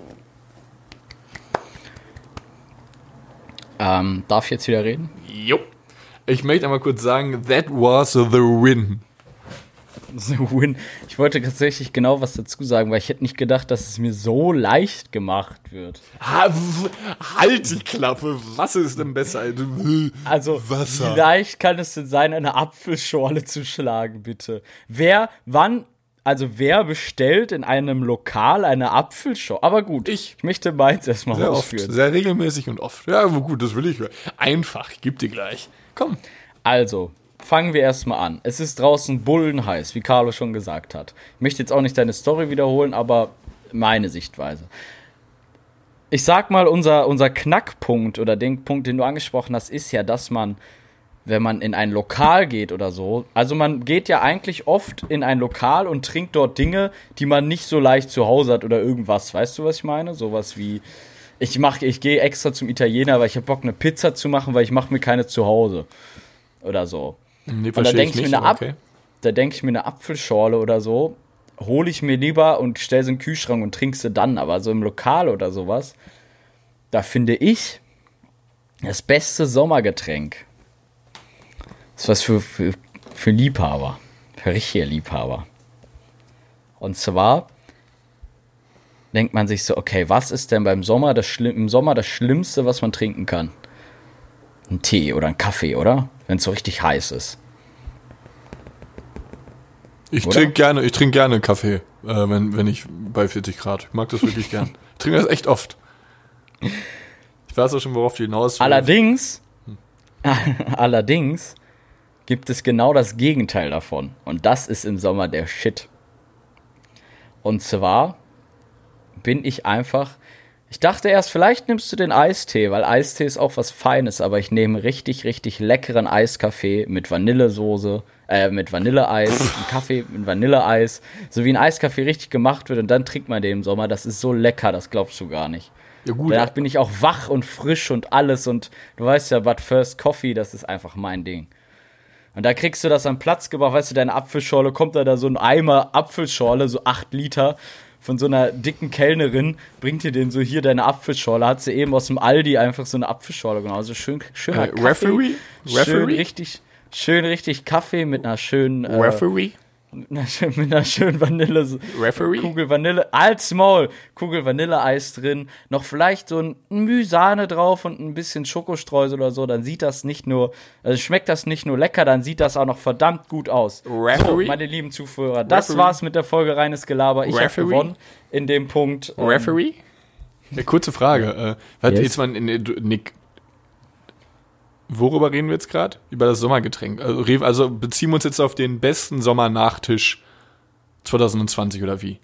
Ähm, darf ich jetzt wieder reden? Jo. Ich möchte einmal kurz sagen, that was the win. So win. Ich wollte tatsächlich genau was dazu sagen, weil ich hätte nicht gedacht, dass es mir so leicht gemacht wird. Ha, halt die Klappe. Was ist denn besser? als- Also, Wasser. wie leicht kann es denn sein, eine Apfelschorle zu schlagen, bitte? Wer, wann, also wer bestellt in einem Lokal eine Apfelschorle? Aber gut, Ich. ich möchte meins erstmal Sehr oft, ausführen. sehr regelmäßig und oft. Ja, aber gut, das will ich hören. Einfach, geb dir gleich. Komm. Also, fangen wir erstmal an. Es ist draußen bullenheiß, wie Carlo schon gesagt hat. Ich möchte jetzt auch nicht deine Story wiederholen, aber meine Sichtweise. Ich sag mal, unser, unser Knackpunkt oder den Punkt, den du angesprochen hast, ist ja, dass man, wenn man in ein Lokal geht oder so, also man geht ja eigentlich oft in ein Lokal und trinkt dort Dinge, die man nicht so leicht zu Hause hat oder irgendwas. Weißt du, was ich meine? Sowas wie, ich mache, ich gehe extra zum Italiener, weil ich habe Bock, eine Pizza zu machen, weil ich mache mir keine zu Hause. Oder so. Nee, Und da denke ich, mir eine aber Ab da denk ich mir eine Apfelschorle oder so, hole ich mir lieber und stelle sie in den Kühlschrank und trinke sie dann. Aber so im Lokal oder sowas, da finde ich das beste Sommergetränk. Das ist was für, für, für Liebhaber. Für richtige Liebhaber. Und zwar denkt man sich so, okay, was ist denn beim Sommer das Schlimm, im Sommer das Schlimmste, was man trinken kann? Ein Tee oder ein Kaffee, oder? Wenn es so richtig heiß ist. Ich Oder? trinke gerne, ich trinke gerne Kaffee, äh, wenn, wenn ich bei 40 Grad. Ich mag das wirklich gern. *laughs* Ich trinke das echt oft. Ich weiß auch schon, worauf du hinaus. Allerdings, *laughs* allerdings gibt es genau das Gegenteil davon. Und das ist im Sommer der Shit. Und zwar bin ich einfach. Ich dachte erst, vielleicht nimmst du den Eistee, weil Eistee ist auch was Feines, aber ich nehme richtig, richtig leckeren Eiskaffee mit Vanillesoße, äh, mit Vanilleeis, einen Kaffee mit Vanilleeis, so wie ein Eiskaffee richtig gemacht wird und dann trinkt man den im Sommer. Das ist so lecker, das glaubst du gar nicht. Ja, gut. Danach bin ich auch wach und frisch und alles und du weißt ja, but first coffee, das ist einfach mein Ding. Und da kriegst du das am Platz gebracht, weißt du, deine Apfelschorle, kommt da, da so ein Eimer Apfelschorle, so 8 Liter von so einer dicken Kellnerin, bringt dir den so hier deine Apfelschorle, hat sie eben aus dem Aldi einfach so eine Apfelschorle genommen. Also schön, schöner Äh, Kaffee. Referee? Schön Referee? richtig, schön richtig Kaffee mit einer schönen, äh, Referee? Mit einer schönen, mit einer schönen Vanille. Referee? Kugel Vanille, als Maul, Kugel Vanilleeis drin, noch vielleicht so ein Müh Sahne drauf und ein bisschen Schokostreusel oder so, dann sieht das nicht nur, also schmeckt das nicht nur lecker, dann sieht das auch noch verdammt gut aus. So, Referee? meine lieben Zuhörer, das Referee? war's mit der Folge reines Gelaber. Ich habe Referee? gewonnen in dem Punkt. ähm, Referee? Eine kurze Frage. Äh, Yes. jetzt mal in, in, Nick. Worüber reden wir jetzt gerade? Über das Sommergetränk. Also, also beziehen wir uns jetzt auf den besten Sommernachtisch 2020 oder wie?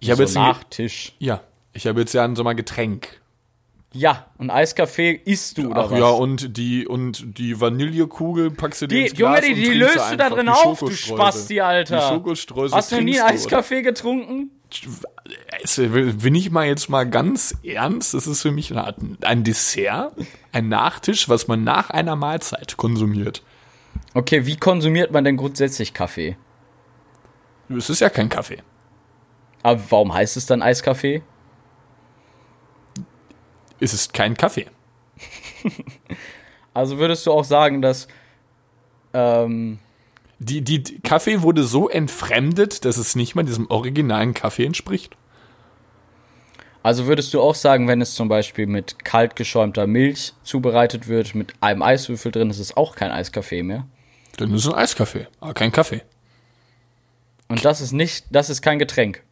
Ich habe so jetzt ein Ge- Nachtisch. ja, ich habe jetzt ja ein Sommergetränk. Ja, und Eiskaffee isst du oder Ach was? ja, und die und die Vanillekugel packst du dir Die, ins Glas Junge, die, und die löst du da drin auf, du. Spasti, Alter. Die Hast du nie? Eiskaffee getrunken? Bin ich mal jetzt mal ganz ernst, das ist für mich ein Dessert, ein Nachtisch, was man nach einer Mahlzeit konsumiert. Okay, wie konsumiert man denn grundsätzlich Kaffee? Es ist ja kein Kaffee. Aber warum heißt es dann Eiskaffee? Es ist kein Kaffee. *laughs* Also würdest du auch sagen, dass ähm, Die, die, die Kaffee wurde so entfremdet, dass es nicht mal diesem originalen Kaffee entspricht. also würdest du auch sagen, wenn es zum Beispiel mit kalt geschäumter Milch zubereitet wird, mit einem Eiswürfel drin, ist es auch kein Eiskaffee mehr. Dann ist es ein Eiskaffee, aber kein Kaffee. Und das ist nicht, das ist kein Getränk.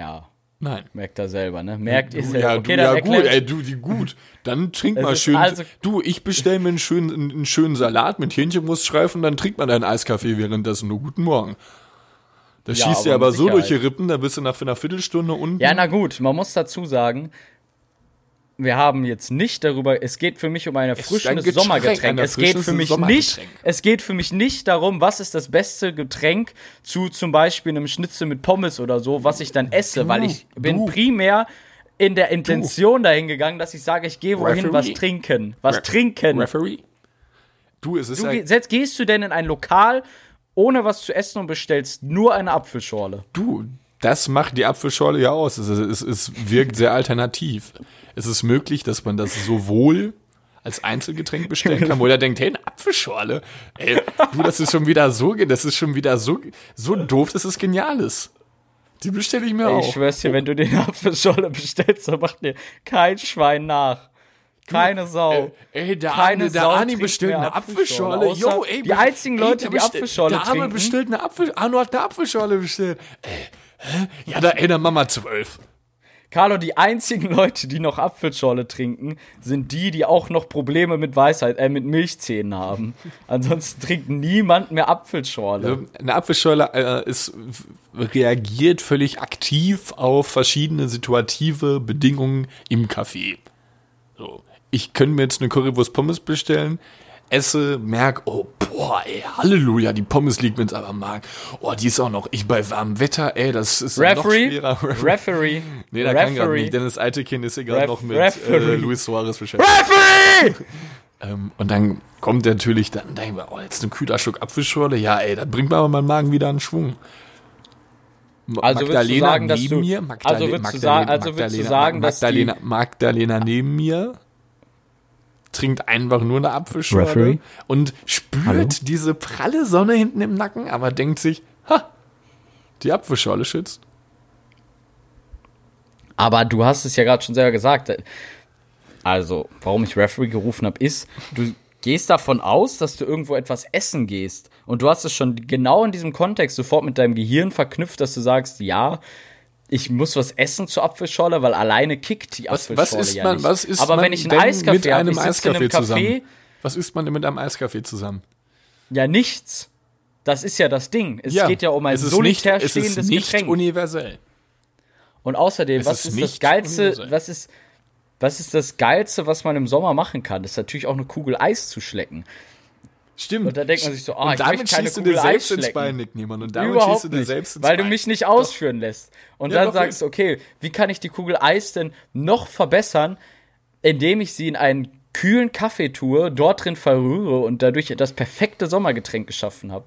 Ja, Nein. merkt er selber, ne? Merkt selber. ja, Okay, du, ja gut, ey, du, die gut. Dann trink mal ist schön. also- du, ich bestell mir einen schönen, einen schönen Salat mit Hähnchenbruststreifen, dann trinkt man deinen Eiskaffee währenddessen. Nur guten Morgen. Das Ja, schießt aber dir aber mit so durch die. Rippen, da bist du nach einer Viertelstunde unten. Ja, na gut, man muss dazu sagen, wir haben jetzt nicht darüber, es geht für mich um ein ein erfrischendes Getränk, Sommergetränk. ein Es geht für mich nicht, es geht für mich nicht darum, was ist das beste Getränk zu zum Beispiel einem Schnitzel mit Pommes oder so, was ich dann esse, weil ich bin du. primär in der Intention dahin gegangen, dass ich sage, ich gehe wohin Referee. was trinken, was Re- trinken. Referee? Du, es ist Du ja, gehst du denn in ein Lokal ohne was zu essen und bestellst nur eine Apfelschorle? du, das macht die Apfelschorle ja aus. Es, es, es wirkt sehr alternativ. Es ist möglich, dass man das sowohl als Einzelgetränk bestellen kann, wo er denkt, hey, eine Apfelschorle. Ey, du, das ist schon wieder so, das ist schon wieder so, so doof, dass es genial ist. Die bestelle ich mir Ey, auch. Ich schwör's dir, wenn du den Apfelschorle bestellst, dann macht dir kein Schwein nach. Keine Sau. Ey, der Keine Arne, der Sau Arne bestellt eine Apfelschorle, Apfelschorle. Jo, ey, die einzigen ey, Leute, der die Apfelschorle Der Arne trinken. bestellt eine Apfel, Arno hat eine Apfelschorle bestellt. Ey, hä? Ja, da, dann Mama zwölf. Carlo, die einzigen Leute, die noch Apfelschorle trinken, sind die, die auch noch Probleme mit Weisheit, äh, mit Milchzähnen haben. Ansonsten trinkt niemand mehr Apfelschorle. Eine Apfelschorle äh, ist, reagiert völlig aktiv auf verschiedene situative Bedingungen im Café. So. Ich könnte mir jetzt eine Currywurst Pommes bestellen, esse, merk, oh, boah, ey, Halleluja, die Pommes liegt mir jetzt aber am Magen. Oh, die ist auch noch, ich bei warmem Wetter, ey, das ist noch Referee, schwerer. *laughs* Referee, Nee, da kann gerade Referee. nicht. Dennis Eitekin ist hier gerade Ref- noch mit Referee. äh, Luis Suarez beschäftigt. Referee! *laughs* Ähm, und dann kommt natürlich, dann denken wir, oh, jetzt ein kühler Schluck Apfelschorle. Ja, ey, da bringt mir aber mein Magen wieder einen Schwung. Also sagen, dass neben du- mir, Magdalena, also würdest du Magdalena, sagen- also würdest du Magdalena, sagen, dass die- Magdalena, Magdalena neben mir trinkt einfach nur eine Apfelschorle Referee? und spürt Hallo? diese pralle Sonne hinten im Nacken, aber denkt sich, ha, die Apfelschorle schützt. Aber du hast es ja gerade schon selber gesagt. Also, warum ich Referee gerufen habe, ist, du gehst davon aus, dass du irgendwo etwas essen gehst. Und du hast es schon genau in diesem Kontext sofort mit deinem Gehirn verknüpft, dass du sagst, ja, ich muss was essen zur Apfelschorle, weil alleine kickt die Was, Apfelschorle was ist ja man, nicht. was ist Aber man wenn ich einen Eiskaffee mit einem in Eiskaffee einem Café, zusammen? Was isst man denn mit einem Eiskaffee zusammen? ja nichts. Das ist ja das Ding. Es geht ja um ein es solitär nicht, es stehendes ist nicht Getränk. universell. Und außerdem, Es was ist ist, das Geilste, universell. was ist, was ist das Geilste, was man im Sommer machen kann? Das ist natürlich auch eine Kugel Eis zu schlecken. Stimmt. Und da denkt man sich so, ah, und ich damit möchte keine schießt du dir Kugel selbst ins. Bein, Nick Niemann. Und damit schießt Überhaupt du dir nicht, selbst ins weil Bein. du mich nicht ausführen lässt. Und Ja, dann doch, sagst du, okay, wie kann ich die Kugel Eis denn noch verbessern, indem ich sie in einen kühlen Kaffee tue, dort drin verrühre und dadurch das perfekte Sommergetränk geschaffen habe.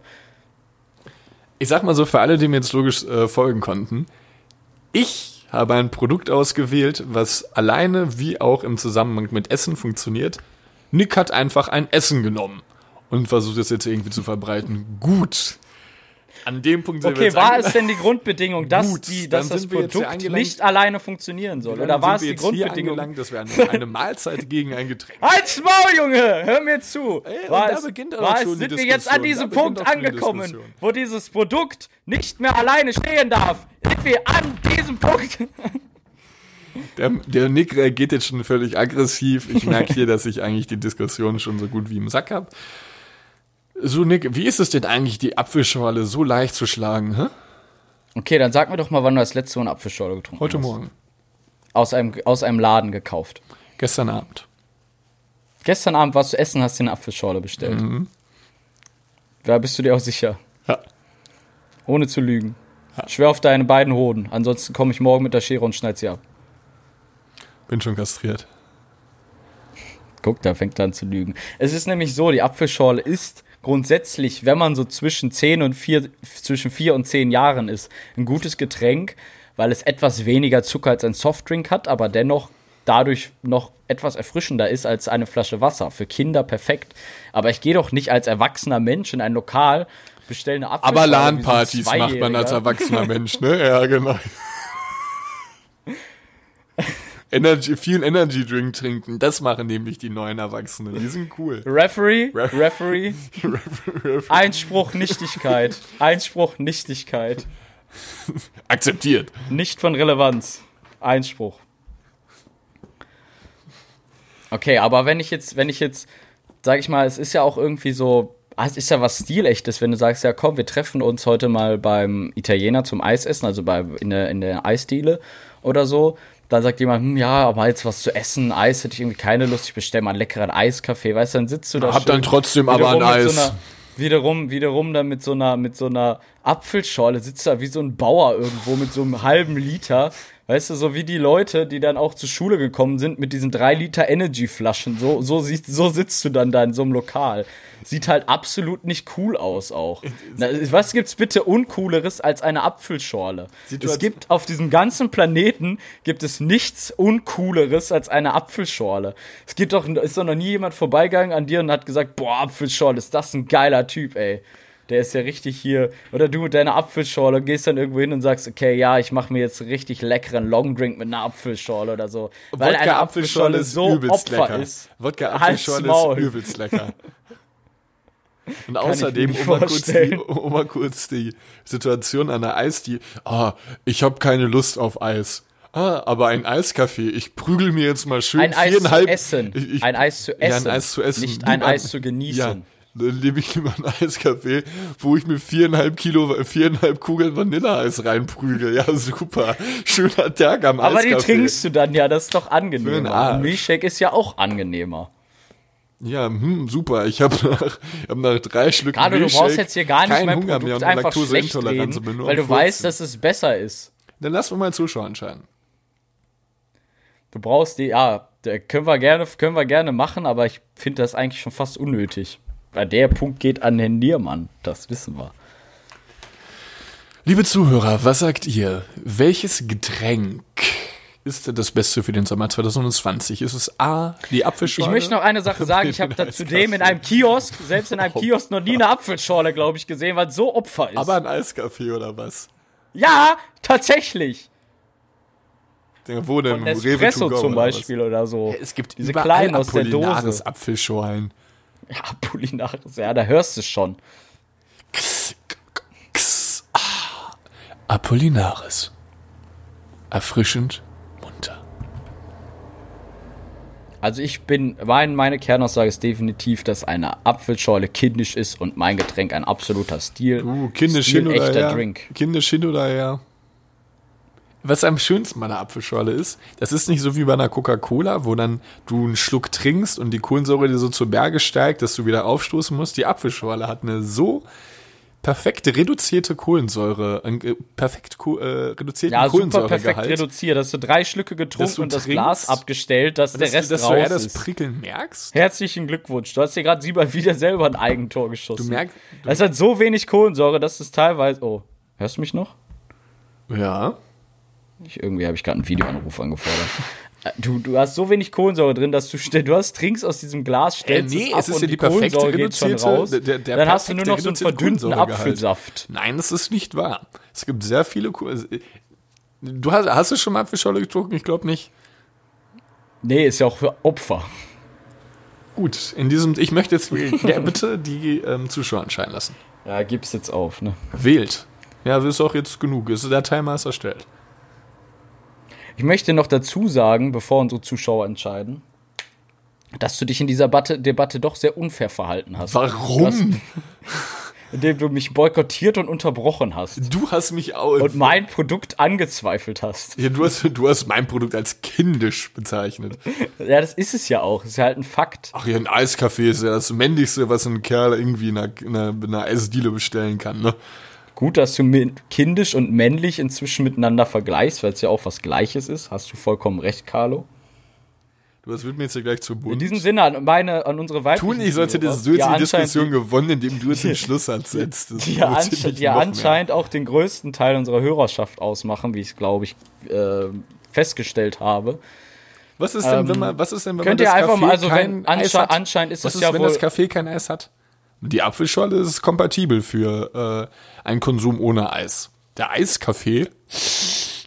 Ich sag mal so, für alle, die mir jetzt logisch äh, folgen konnten, ich habe ein Produkt ausgewählt, was alleine wie auch im Zusammenhang mit Essen funktioniert. Nick hat einfach ein Essen genommen und versucht es jetzt irgendwie zu verbreiten. Gut. An dem Punkt sind wir Okay, jetzt war es denn die Grundbedingung, dass, Gut, die, dass das wir Produkt nicht alleine funktionieren soll? Oder war es die wir Grundbedingung? dass wir eine, eine Mahlzeit *laughs* gegen ein Getränk Halt's Maul, Junge! Hör mir zu! Ey, war da es, war schon es, die sind wir jetzt an diesem Punkt die angekommen, Diskussion. wo dieses Produkt nicht mehr alleine stehen darf? Sind wir an diesem Punkt? *laughs* Der, der Nick reagiert jetzt schon völlig aggressiv. Ich merke hier, dass ich eigentlich die Diskussion schon so gut wie im Sack habe. So, Nick, wie ist es denn eigentlich, die Apfelschorle so leicht zu schlagen? Hä? Okay, dann sag mir doch mal, wann du das letzte Mal eine Apfelschorle getrunken Heute hast. Morgen. Aus einem, aus einem Laden gekauft. Gestern Abend. Gestern Abend warst du essen, hast dir eine Apfelschorle bestellt. Da bist du dir auch sicher. Ja. Ohne zu lügen. Schwer auf deine beiden Hoden. Ansonsten komme ich morgen mit der Schere und schneid sie ab. Bin schon kastriert. Guck, da fängt er an zu lügen. Es ist nämlich so, die Apfelschorle ist grundsätzlich, wenn man so zwischen 10 und 4, zwischen 4 und 10 Jahren ist, ein gutes Getränk, weil es etwas weniger Zucker als ein Softdrink hat, aber dennoch dadurch noch etwas erfrischender ist als eine Flasche Wasser. Für Kinder perfekt. Aber ich gehe doch nicht als erwachsener Mensch in ein Lokal, bestelle eine Apfelschorle. Aber wie so LAN-Partys macht man als erwachsener Mensch, ne? Ja, genau. *laughs* Energy, viel Energy Drink trinken, das machen nämlich die neuen Erwachsenen. Die sind cool. Referee, *laughs* Ref- Referee, Einspruch Nichtigkeit. Einspruch Nichtigkeit. Akzeptiert. Nicht von Relevanz. Einspruch. Okay, aber wenn ich jetzt, wenn ich jetzt, sag ich mal, es ist ja auch irgendwie so ah, es ist ja was Stilechtes, wenn du sagst, ja komm, wir treffen uns heute mal beim Italiener zum Eisessen, also bei, in, der, in der Eisdiele oder so. Dann sagt jemand, hm, ja, aber jetzt was zu essen, Eis hätte ich irgendwie keine Lust, ich bestelle mal einen leckeren Eiskaffee, weißt du, dann sitzt du da Hab dann trotzdem aber ein Eis. So einer, wiederum, wiederum dann mit so einer, mit so einer Apfelschorle sitzt da wie so ein Bauer irgendwo mit so einem halben Liter. Weißt du, so wie die Leute, die dann auch zur Schule gekommen sind mit diesen drei Liter Energy-Flaschen. So, so, siehst, so sitzt du dann da in so einem Lokal. Sieht halt absolut nicht cool aus auch. Na, was gibt's bitte Uncooleres als eine Apfelschorle? Sieht Es gibt auf diesem ganzen Planeten gibt es nichts Uncooleres als eine Apfelschorle. Es gibt doch, ist doch noch nie jemand vorbeigegangen an dir und hat gesagt, boah, Apfelschorle, ist das ein geiler Typ, ey. Der ist ja richtig hier. Oder du mit deiner Apfelschorle gehst dann irgendwo hin und sagst, okay, ja, ich mache mir jetzt einen richtig leckeren Longdrink mit einer Apfelschorle oder so. Weil eine Apfelschorle so Opfer lecker. ist. Wodka Apfelschorle ist übelst lecker. *laughs* Und außerdem, um mal, kurz die, um *laughs* mal kurz die Situation an der Eisdiele. Ah, ich habe keine Lust auf Eis. Ah, aber ein Eiskaffee. Ich prügel mir jetzt mal schön Ein Eis zu viereinhalb. essen. Ich, ich, Ein Eis zu Ja, ein essen. Eis zu essen. Nicht ein Eis zu genießen. Ja, dann nehme ich lieber ein Eiskaffee, wo ich mir viereinhalb Kilo, viereinhalb Kugeln Vanilleeis reinprügel. Ja, super. Schöner Tag am Aber Eiskaffee. die trinkst du dann ja, das ist doch angenehmer. Milchshake ist ja auch angenehmer. Ja, hm, super. Ich habe nach, hab nach drei Schlücken Gerade du Milchshake brauchst jetzt hier gar nicht keinen mein Hunger mehr und einfach schlecht reden, weil du weißt, Furzen. dass es besser ist. Dann wir mal Zuschauer entscheiden. Du brauchst die, ja, können wir gerne, können wir gerne machen, aber ich finde das eigentlich schon fast unnötig. Der Punkt geht an den Niermann, das wissen wir. Liebe Zuhörer, was sagt ihr? Welches Getränk ist das Beste für den Sommer 2020? Ist es A, die Apfelschorle? Ich möchte noch eine Sache sagen, ich habe da *laughs* zudem in einem Kiosk, selbst in einem Kiosk, noch nie eine Apfelschorle, glaube ich, gesehen, weil es so Opfer ist. Aber ein Eiskaffee oder was? ja, tatsächlich. Der, wo denn? Im Rewe Espresso zum oder? Beispiel oder so. Es gibt diese kleinen aus der Dose. Apfelschorlen. Ja, *laughs* Apollinaris, ja, da hörst du es schon. X, x, ah. Apollinaris. Erfrischend, munter. Also ich bin, mein, meine Kernaussage ist definitiv, dass eine Apfelschorle kindisch ist und mein Getränk ein absoluter Stil. Uh, kindisch Stil hin oder echter her. Drink. Kindisch hin oder her. Was am schönsten bei einer Apfelschorle ist, das ist nicht so wie bei einer Coca-Cola, wo dann du einen Schluck trinkst und die Kohlensäure dir so zu Berge steigt, dass du wieder aufstoßen musst. Die Apfelschorle hat eine so perfekt reduzierte Kohlensäure, äh, perfekt ko äh, reduzierten Ja, super perfekt Kohlensäuregehalt. reduziert. Hast du drei Schlücke Dass getrunken du und das Glas abgestellt, dass der dass, Rest dass du raus eher das ist. Prickeln merkst. Herzlichen Glückwunsch. Du hast dir gerade Sieber *laughs* wieder selber ein Eigentor geschossen. Du merkst, Es hat so wenig Kohlensäure, dass es teilweise. Oh, hörst du mich noch? ja. Ich, irgendwie habe ich gerade einen Videoanruf angefordert. Äh, Du, du hast so wenig Kohlensäure drin, dass du du hast trinkst aus diesem Glas, stellst Äh, nee, es ab es ist und ja die, die perfekte Kohlensäure geht schon raus. der- der- dann hast du nur noch so einen verdünnten. Apfelsaft. Nein, das ist nicht wahr. Es gibt sehr viele. Ko- also, äh, Du hast, hast du schon mal Apfelschorle getrunken? Ich glaube nicht. Nee, ist ja auch für Opfer. Gut, in diesem. Ich möchte jetzt ja, bitte die ähm, Zuschauer entscheiden lassen. Ja, gib's jetzt auf, ne? Wählt. Ja, das ist auch jetzt genug. Ist der Timer ist erstellt. Ich möchte noch dazu sagen, bevor unsere Zuschauer entscheiden, dass du dich in dieser Batte, Debatte doch sehr unfair verhalten hast. Warum? *laughs* Indem du mich boykottiert und unterbrochen hast. Du hast mich auch. Und mein Produkt angezweifelt hast. ja, du, hast, du hast mein Produkt als kindisch bezeichnet. *laughs* Ja, das ist es ja auch. Das ist ja halt ein Fakt. Ach ja, ein Eiskaffee ist ja das Männlichste, was ein Kerl irgendwie in einer, in einer, in einer Eisdiele bestellen kann. Ne? Gut, dass du kindisch und männlich inzwischen miteinander vergleichst, weil es ja auch was Gleiches ist. Hast du vollkommen recht, Carlo. Du, das wird mir jetzt ja gleich zu bunt. In diesem Sinne an meine, an unsere weiblichen Tun ich, sollte das du jetzt die anscheinend- Diskussion gewonnen, indem du jetzt den *laughs* Schlusssatz setzt. Das die ja, motiviert ansche mich die ja noch mehr. anscheinend auch den größten Teil unserer Hörerschaft ausmachen, wie ich es, glaube ich, äh, festgestellt habe. Was ist denn, wenn man, was ist denn, wenn Könnt man ihr das einfach Café mal, also kein wenn Eis ansche hat? anscheinend ist Was es ist, ja wenn wohl. das Café kein Eis hat? Die Apfelschorle ist kompatibel für äh, einen Konsum ohne Eis. Der Eiskaffee,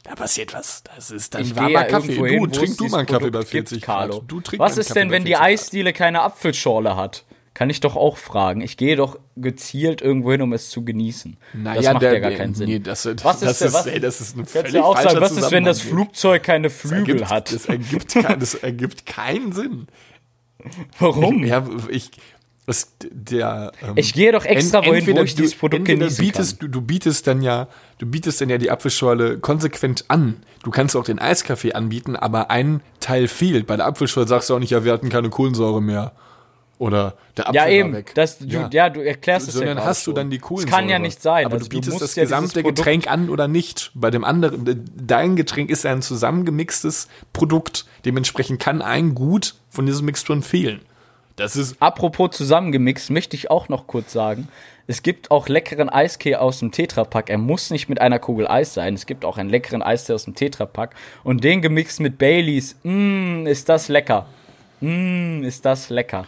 da passiert was. Das ist dann ich warmer ja Kaffee. irgendwo hin, Du, trink du mal einen Kaffee bei Produkt 40 gibt. Grad. Du trink Was ist Kaffee denn, wenn die 40 Grad. Eisdiele keine Apfelschorle hat? Kann ich doch auch fragen. Ich gehe doch gezielt irgendwo hin, um es zu genießen. Naja, das macht der- ja gar keinen Sinn. Nee, das, das, Was ist das, denn- ist, was- ey, das ist ein völlig auch sagen, was ist, wenn das. Flugzeug keine Das Flügel ergibt, hat? Das ergibt, kein, das ergibt keinen Sinn. *laughs* Warum? Ja, ich, Das, der, ähm, Ich gehe doch extra ent- wohin, wo ich dieses Produkt genießen bietest, Du, du bietest dann ja, du bietest dann ja die Apfelschorle konsequent an. Du kannst auch den Eiskaffee anbieten, aber ein Teil fehlt. Bei der Apfelschorle sagst du auch nicht, ja, wir hatten keine Kohlensäure mehr. Oder der Apfel Ja, eben. weg. Das, du, ja. du erklärst es ja Sondern gerade hast du schon. dann die Das Kohlensäure. kann ja nicht sein. Aber Also du bietest das ja gesamte Getränk an oder nicht. Bei dem anderen, dein Getränk ist ja ein zusammengemixtes Produkt. Dementsprechend kann ein Gut von diesen Mixturen fehlen. Das ist Apropos zusammengemixt, möchte ich auch noch kurz sagen. Es gibt auch leckeren Eiskee aus dem Tetrapack. Er muss nicht mit einer Kugel Eis sein. Es gibt auch einen leckeren Eistee aus dem Tetrapack. Und den gemixt mit Baileys. Mmm, ist das lecker. Mmm, ist das lecker.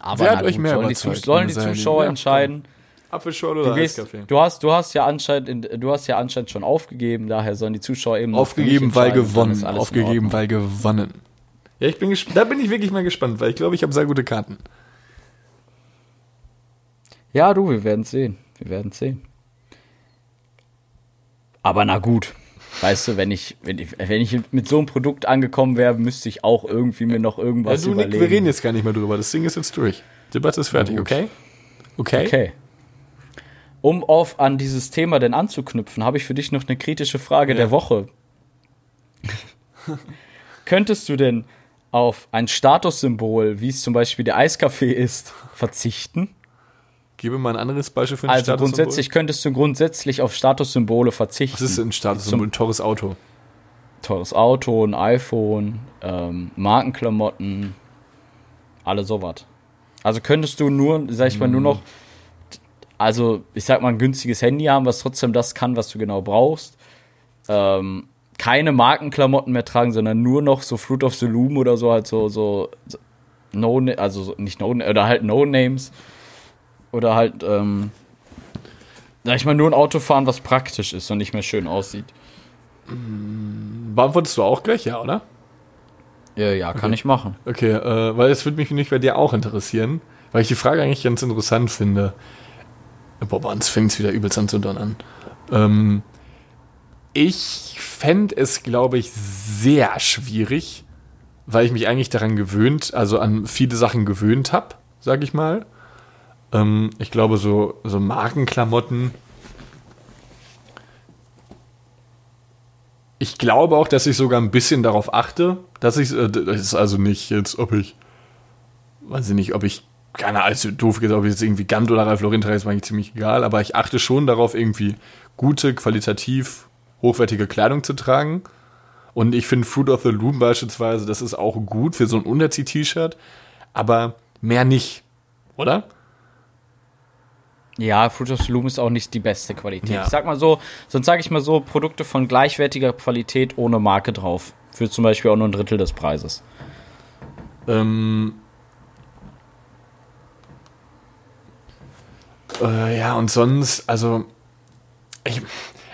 Aber Wer hat euch gut, mehr sollen die, Zus- sollen die? Zuschauer Ja, entscheiden? Apfelschorle Du, oder gehst, Eiskaffee? du, hast, du, hast ja anscheinend in, du hast ja anscheinend schon aufgegeben, daher sollen die Zuschauer eben Aufgegeben, weil gewonnen. Aufgegeben, weil gewonnen. Ja, ich bin da bin ich wirklich mal gespannt, weil ich glaube, ich habe sehr gute Karten. Ja, du, wir werden sehen. Wir werden sehen. Aber na gut. Weißt du, wenn ich, wenn ich, wenn ich mit so einem Produkt angekommen wäre, müsste ich auch irgendwie mir noch Ja, irgendwas du, Nick, überlegen. wir reden jetzt gar nicht mehr drüber. Das Ding ist jetzt durch. Debatte ist fertig, okay? Okay? Okay. Um auf an dieses Thema denn anzuknüpfen, habe ich für dich noch eine kritische Frage der Woche. *laughs* Könntest du denn auf ein Statussymbol, wie es zum Beispiel der Eiskaffee ist, verzichten? Gebe mal ein anderes Beispiel für ein Also Statussymbol. grundsätzlich könntest du grundsätzlich auf Statussymbole verzichten. Was ist ein Statussymbol? Ein teures Auto. teures Auto, ein iPhone, ähm, Markenklamotten, alle sowas. Also könntest du nur, sag ich mal, nur noch, also ich sag mal, ein günstiges Handy haben, was trotzdem das kann, was du genau brauchst. Ähm, keine Markenklamotten mehr tragen, sondern nur noch so Fruit of the Loom oder so, halt so, so, so No, also so- nicht No, oder halt No Names. Oder halt, ähm, sag ich mal, nur ein Auto fahren, was praktisch ist und nicht mehr schön aussieht. Beantwortest du auch gleich, ja, oder? Ja, ja, kann ich machen. Okay, äh, weil es würde mich nicht bei dir auch interessieren, weil ich die Frage eigentlich ganz interessant finde. Boah, uns fängt es wieder übelst an zu donnern. Ähm, ich fände es, glaube ich, sehr schwierig, weil ich mich eigentlich daran gewöhnt, also an viele Sachen gewöhnt habe, sage ich mal. Ähm, ich glaube, so, so Markenklamotten. Ich glaube auch, dass ich sogar ein bisschen darauf achte, dass ich, äh, das ist also nicht jetzt, ob ich, weiß ich nicht, ob ich, keine Ahnung, also doof gesagt, ob ich jetzt irgendwie Gant oder Ralph Lauren trage, ist mir eigentlich ziemlich egal, aber ich achte schon darauf, irgendwie gute, qualitativ hochwertige Kleidung zu tragen. Und ich finde Fruit of the Loom beispielsweise, das ist auch gut für so ein Unterzieh-T-Shirt, aber mehr nicht, oder? Ja, Fruit of the Loom ist auch nicht die beste Qualität. Ja. Ich sag mal so, sonst sage ich mal so, Produkte von gleichwertiger Qualität ohne Marke drauf. Für zum Beispiel auch nur ein Drittel des Preises. Ähm, äh, ja, und sonst, also, ich,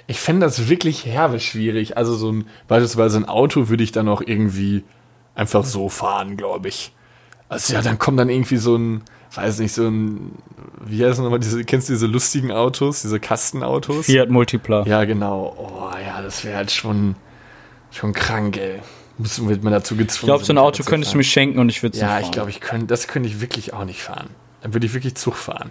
ich fände das wirklich herbe schwierig. Also, so ein, beispielsweise ein Auto würde ich dann auch irgendwie einfach so fahren, glaube ich. Also, ja, dann kommt dann irgendwie so ein, weiß nicht, so ein, wie heißt nochmal diese, kennst du diese lustigen Autos, diese Kastenautos? Fiat Multipla. Ja, genau. Oh, ja, das wäre halt schon, schon krank, ey. Muss, wird man dazu gezwungen. Ich glaube, so ein Auto könntest du mir schenken und ich würde es Ja, ich glaube, ich könnte, das könnte ich wirklich auch nicht fahren. Dann würde ich wirklich Zug fahren.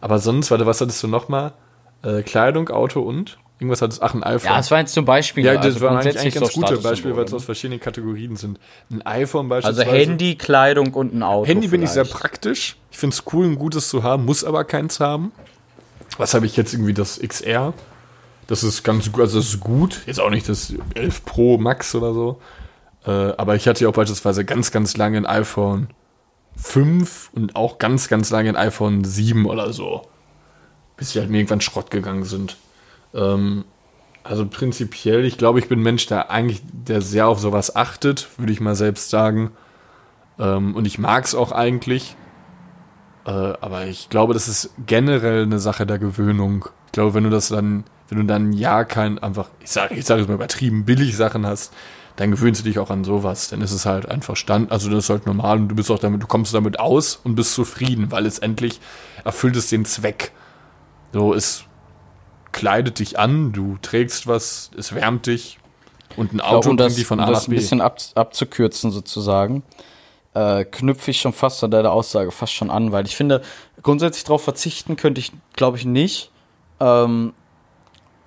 Aber sonst, warte, was hattest du nochmal? Äh, Kleidung, Auto und? Irgendwas hattest Ach, ein iPhone. Ja, das war jetzt zum Beispiel. ja, das also waren eigentlich, eigentlich ganz so gute Beispiele, weil es aus verschiedenen Kategorien sind. Ein iPhone Also beispielsweise. Handy, Kleidung und ein Auto. Handy bin ich sehr praktisch. Ich finde es cool, ein gutes zu haben, muss aber keins haben. Was habe ich jetzt irgendwie das XR? Das ist ganz gut, also das ist gut. Jetzt auch nicht das 11 Pro Max oder so. Äh, aber ich hatte ja auch beispielsweise ganz, ganz lange ein iPhone 5 und auch ganz, ganz lange ein iPhone 7 oder so. Bis sie halt irgendwann Schrott gegangen sind. Ähm, also prinzipiell, ich glaube, ich bin ein Mensch, der eigentlich, der sehr auf sowas achtet, würde ich mal selbst sagen. Ähm, und ich mag es auch eigentlich. Äh, aber ich glaube, das ist generell eine Sache der Gewöhnung. Ich glaube, wenn du das dann, wenn du dann Jahr kein, einfach, ich sage ich sag jetzt mal übertrieben, billig Sachen hast, dann gewöhnst du dich auch an sowas. Dann ist es halt einfach Stand, also das ist halt normal und du bist auch damit, du kommst damit aus und bist zufrieden, weil letztendlich erfüllt es den Zweck. So, es kleidet dich an, du trägst was, es wärmt dich und ein Auto um bringt das, dich von um A das ein bisschen ab, abzukürzen sozusagen. äh, knüpfe ich schon fast an deine Aussage fast schon an, weil ich finde, grundsätzlich darauf verzichten könnte ich, glaube ich, nicht. Ähm,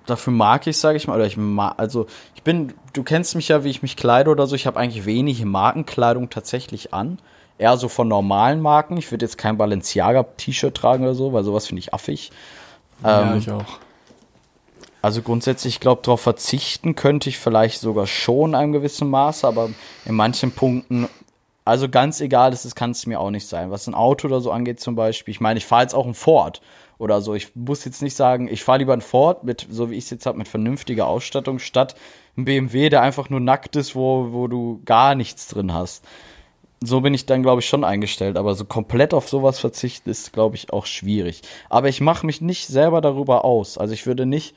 dafür mag ich, sage ich mal, oder ich mag, also ich bin, du kennst mich ja, wie ich mich kleide oder so. Ich habe eigentlich wenig Markenkleidung tatsächlich an. Eher so von normalen Marken. Ich würde jetzt kein Balenciaga-T-Shirt tragen oder so, weil sowas finde ich affig. Ja, Ähm, ich auch. also grundsätzlich, ich glaube, darauf verzichten könnte ich vielleicht sogar schon in einem gewissen Maße, aber in manchen Punkten, also ganz egal ist es, kann es mir auch nicht sein. Was ein Auto oder so angeht zum Beispiel, ich meine, ich fahre jetzt auch ein Ford oder so. Ich muss jetzt nicht sagen, ich fahre lieber ein Ford mit, so wie ich es jetzt habe, mit vernünftiger Ausstattung, statt ein BMW, der einfach nur nackt ist, wo, wo du gar nichts drin hast. So bin ich dann, glaube ich, schon eingestellt. Aber so komplett auf sowas verzichten ist, glaube ich, auch schwierig. Aber ich mache mich nicht selber darüber aus. Also ich würde nicht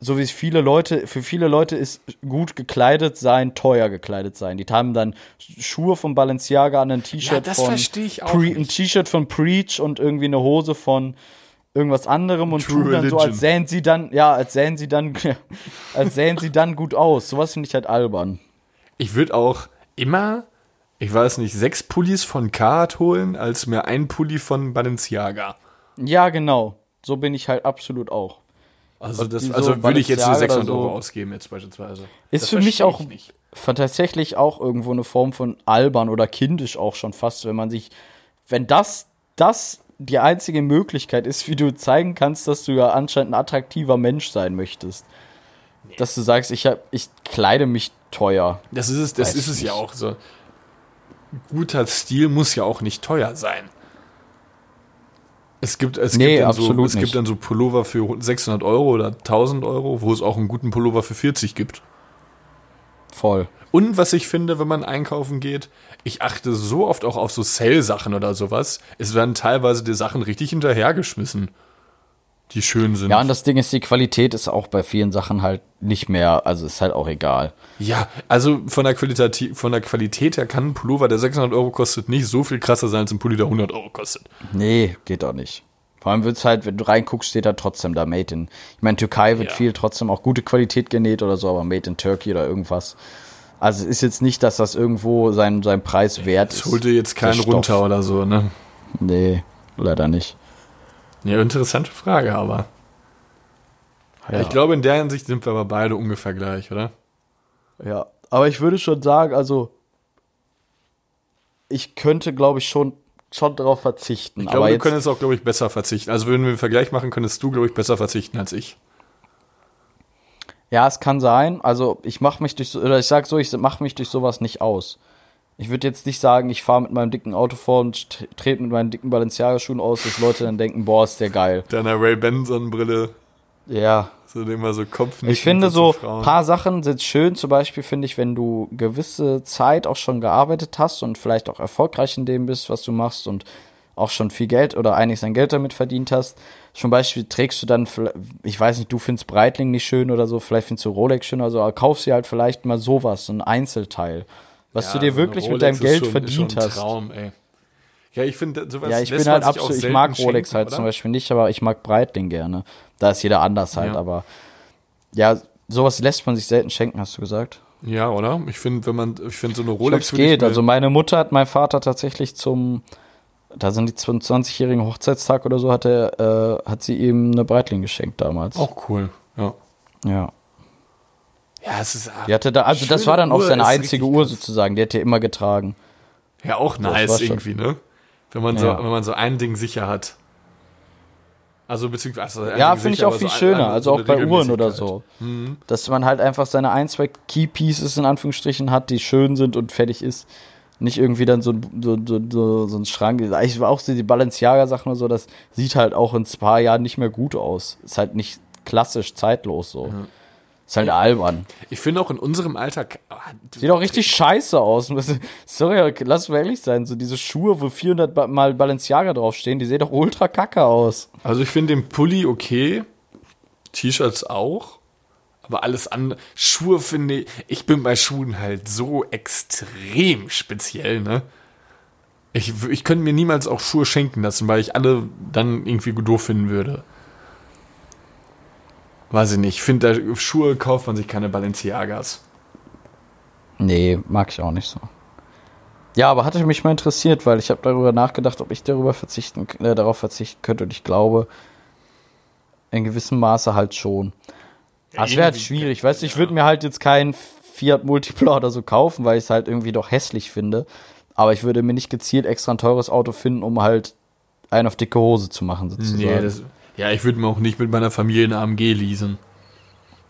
so wie es viele Leute, für viele Leute ist gut gekleidet sein, teuer gekleidet sein. Die haben dann Schuhe von Balenciaga an, ein T-Shirt das von verstehe ich auch Pre- nicht. ein T-Shirt von Preach und irgendwie eine Hose von irgendwas anderem und True tun dann so, Religion. als sähen sie dann, ja, als sähen sie dann, *laughs* als sähen sie dann gut aus. Sowas finde ich halt albern. Ich würde auch immer, ich weiß nicht, sechs Pullis von Card holen, als mir ein Pulli von Balenciaga. Ja, genau. So bin ich halt absolut auch. Also, das, die so also würde ich jetzt nur Balenciaga 600 oder so- Euro ausgeben, jetzt beispielsweise. Ist Das für mich auch tatsächlich auch irgendwo eine Form von albern oder kindisch auch schon fast, wenn man sich, wenn das, das die einzige Möglichkeit ist, *laughs* wie du zeigen kannst, dass du ja anscheinend ein attraktiver Mensch sein möchtest. Dass du sagst, ich, hab, ich kleide mich teuer. Das ist es, das Weiß ist es ja auch so. Guter Stil muss ja auch nicht teuer sein. Es gibt, es Nee, gibt, dann, so, es gibt dann so Pullover für 600 Euro oder 1000 Euro, wo es auch einen guten Pullover für 40 gibt. Voll. Und was ich finde, wenn man einkaufen geht, ich achte so oft auch auf so Sale-Sachen oder sowas. Es werden teilweise die Sachen richtig hinterhergeschmissen, die schön sind. Ja, und das Ding ist, die Qualität ist auch bei vielen Sachen halt nicht mehr, also ist halt auch egal. Ja, also von der, Qualität, von der Qualität her kann ein Pullover, der 600 Euro kostet, nicht so viel krasser sein als ein Pulli, der 100 Euro kostet. Nee, geht auch nicht. Vor allem wird's halt, wenn du reinguckst, steht da trotzdem da Made in. Ich meine, Türkei wird Ja. viel trotzdem auch gute Qualität genäht oder so, aber Made in Turkey oder irgendwas. Also es ist jetzt nicht, dass das irgendwo sein, sein Preis wert Das ist. holt dir jetzt keinen runter oder so, ne? Nee, leider nicht. Ja, interessante Frage, aber. Ja. Ich glaube, in der Hinsicht sind wir aber beide ungefähr gleich, oder? Ja, aber ich würde schon sagen, also ich könnte, glaube ich, schon, schon darauf verzichten. Ich glaube, wir können auch, glaube ich, besser verzichten. Also, wenn wir einen Vergleich machen, könntest du, glaube ich, besser verzichten als ich. Ja, es kann sein. Also ich mache mich durch so, oder ich sag so, ich mache mich durch sowas nicht aus. Ich würde jetzt nicht sagen, ich fahre mit meinem dicken Auto vor und trete mit meinen dicken Balenciaga-Schuhen aus, dass Leute dann denken, boah, ist der geil. Deiner Ray-Ban-Sonnenbrille, Ja. so immer so Kopf Ich finde so, ein paar Sachen sind schön, zum Beispiel finde ich, wenn du gewisse Zeit auch schon gearbeitet hast und vielleicht auch erfolgreich in dem bist, was du machst und auch schon viel Geld oder einiges an Geld damit verdient hast. Zum Beispiel trägst du dann, ich weiß nicht, du findest Breitling nicht schön oder so, vielleicht findest du Rolex schön oder so, aber kaufst dir halt vielleicht mal sowas, so ein Einzelteil, was du dir wirklich mit deinem Geld verdient hast. Traum, ey. Ja, ich finde, sowas Ja, ich bin halt absolut, ich mag Rolex schenken, halt oder? zum Beispiel nicht, aber ich mag Breitling gerne. Da ist jeder anders halt, Ja. aber ja, sowas lässt man sich selten schenken, hast du gesagt? Ja, oder? Ich finde, wenn man, ich finde so eine Ich Rolex glaub's würde ich geht. Also meine Mutter hat mein Vater tatsächlich zum, da sind die 20-jährigen Hochzeitstag oder so, hat er, äh, hat sie ihm eine Breitling geschenkt damals. auch cool. Ja. Ja. Ja, es ist Die hatte da, also das war dann auch Uhr seine einzige Uhr sozusagen. Die hat er immer getragen. ja auch nice irgendwie, ne? Wenn man so, Ja. wenn man so ein Ding sicher hat. Also beziehungsweise also Ja, finde ich auch viel so schöner. ein- Also so auch bei Uhren oder so. Dass man halt einfach seine ein, zwei Key Pieces in Anführungsstrichen hat, die schön sind und fertig ist. Nicht irgendwie dann so, ein- so, so, so, so ein Schrank. Ich war auch so die Balenciaga-Sachen oder so, das sieht halt auch in ein paar Jahren nicht mehr gut aus. Ist halt nicht klassisch zeitlos so. Ist halt albern. Ich finde auch in unserem Alltag. ah, Sieht auch richtig scheiße aus. *laughs* Sorry, lass mal ehrlich sein. So diese Schuhe, wo 400 Ba- Mal Balenciaga draufstehen, die sehen doch ultra kacke aus. Also ich finde den Pulli okay, T-Shirts auch, aber alles andere. Schuhe finde ich, ich bin bei Schuhen halt so extrem speziell, ne? Ich, ich könnte mir niemals auch Schuhe schenken lassen, weil ich alle dann irgendwie doof finden würde. Weiß ich nicht. Ich finde, Schuhe kauft man sich keine Balenciagas. Nee, mag ich auch nicht so. Ja, aber hatte mich mal interessiert, weil ich habe darüber nachgedacht, ob ich darüber verzichten, äh, darauf verzichten könnte und ich glaube, in gewissem Maße halt schon. Es wäre halt schwierig, weißt du, ich würde mir halt jetzt keinen Fiat Multipla oder so kaufen, weil ich es halt irgendwie doch hässlich finde. Aber ich würde mir nicht gezielt extra ein teures Auto finden, um halt einen auf dicke Hose zu machen, sozusagen. Nee, das, ja, ich würde mir auch nicht mit meiner Familie eine AMG leasen.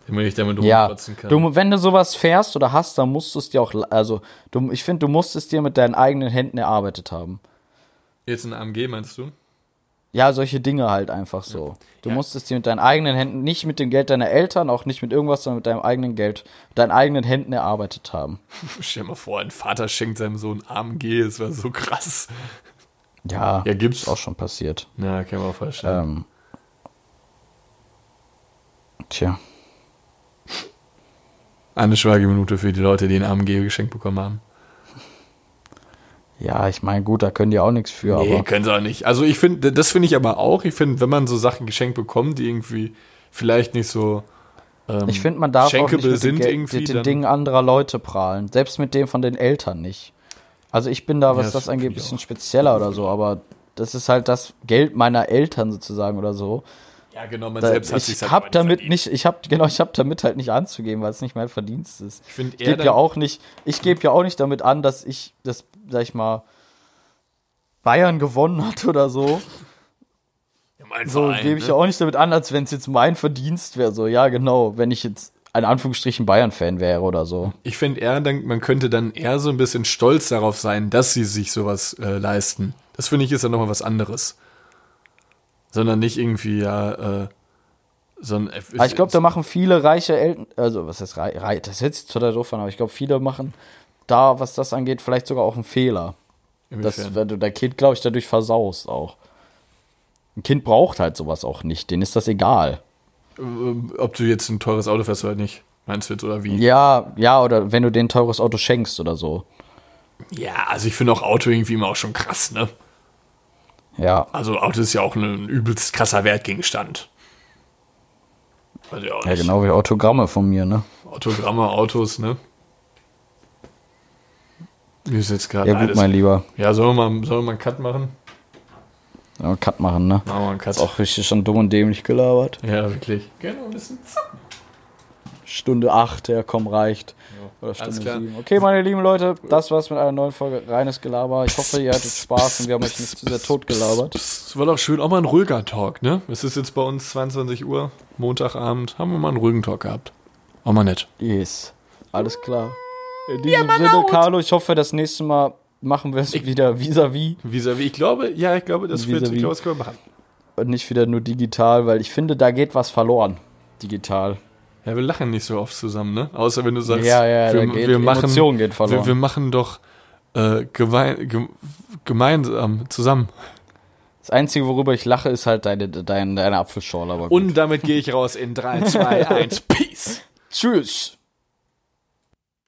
Damit ich damit ja, rumkotzen kann. du, wenn du sowas fährst oder hast, dann musst du es dir auch, also du, ich finde, du musst es dir mit deinen eigenen Händen erarbeitet haben. Jetzt ein AMG, meinst du? Ja, solche Dinge halt einfach so. Du Ja. musst es dir mit deinen eigenen Händen, nicht mit dem Geld deiner Eltern, auch nicht mit irgendwas, sondern mit deinem eigenen Geld, mit deinen eigenen Händen erarbeitet haben. *laughs* Stell dir mal vor, ein Vater schenkt seinem Sohn AMG, das wäre so krass. Ja, Ja, gibt's. ist auch schon passiert. Na, kann man auch vorstellen. Ähm, tja, Eine Schweigeminute für die Leute, die ein AMG geschenkt bekommen haben. ja, ich meine, gut, da können die auch nichts für, Nee, aber können sie auch nicht. Also ich finde, das finde ich aber auch. Ich finde, wenn man so Sachen geschenkt bekommt, die irgendwie vielleicht nicht so ähm, ich finde, man darf auch nicht mit, sind irgendwie, mit den Dingen anderer Leute prahlen. Selbst mit dem von den Eltern nicht. Also ich bin da, was das das angeht, ein bisschen spezieller oder so, aber das ist halt das Geld meiner Eltern sozusagen oder so. Ja, genau, man Da, selbst hat ich sich hab damit nicht, ich hab genau, ich hab damit halt nicht anzugeben, weil es nicht mein Verdienst ist. Ich Ich gebe ja auch nicht, ich gebe ja auch nicht damit an, dass ich das, sag ich mal, Bayern gewonnen hat oder so. *laughs* mein So gebe ich ne? ja auch nicht damit an, als wenn es jetzt mein Verdienst wäre. So, ja, genau, wenn ich jetzt ein Anführungsstrichen Bayern-Fan wäre oder so. Ich finde eher, dann, man könnte dann eher so ein bisschen stolz darauf sein, dass sie sich sowas äh, leisten. Das finde ich ist dann nochmal was anderes. Sondern nicht irgendwie, ja, äh, so ein. Aber ich glaube, da machen viele reiche Eltern, also was heißt reich, reich das hört sich total doof aber ich glaube, viele machen da, was das angeht, vielleicht sogar auch einen Fehler. Das, Inwiefern? wenn du dein Kind, glaube ich, dadurch versaust auch. Ein Kind braucht halt sowas auch nicht, denen ist das egal. Ähm, Ob du jetzt ein teures Auto fährst oder nicht. Meinst du jetzt oder wie? Ja, ja, oder wenn du denen ein teures Auto schenkst oder so. Ja, also ich finde auch Auto irgendwie immer auch schon krass, ne? Ja. Also Auto ist ja auch ein übelst krasser Wertgegenstand. Also ja, Ja, genau wie Autogramme von mir, ne? Autogramme, Autos, ne? Wie ist jetzt gerade Ja, gut, mein Lieber. Ja, sollen wir, mal, sollen wir mal einen Cut machen? Ja, Cut machen, ne? Machen wir einen Cut. Ist auch richtig schon dumm und dämlich gelabert. Ja, wirklich. Genau, ein bisschen. Stunde 8, ja, komm, reicht. Oder alles Stunde klar. 7. Okay, meine lieben Leute, das war's mit einer neuen Folge Reines Gelaber. Ich hoffe, ihr hattet Spaß und wir haben euch nicht zu sehr tot gelabert. Es war doch schön, auch mal ein ruhiger Talk, ne? Es ist jetzt bei uns 22 Uhr, Montagabend. Haben wir mal einen ruhigen Talk gehabt. Auch mal nett. Yes. Alles klar. In diesem Sinne, Carlo, ich hoffe, das nächste Mal machen wir es wieder vis-à-vis Vis-à-vis, ich glaube, ja, ich glaube, das wird, ich glaube, das können wir machen. und nicht wieder nur digital, weil ich finde, da geht was verloren. Digital. Ja, wir lachen nicht so oft zusammen, ne? Außer wenn du sagst, Ja, ja, wir, geht, wir machen, Emotion geht verloren. wir, wir machen doch äh, gewein, ge, gemeinsam zusammen. das Einzige, worüber ich lache, ist halt deine, deine, deine Apfelschorle. Und damit gehe ich raus in 3, 2, 1, Peace! Tschüss.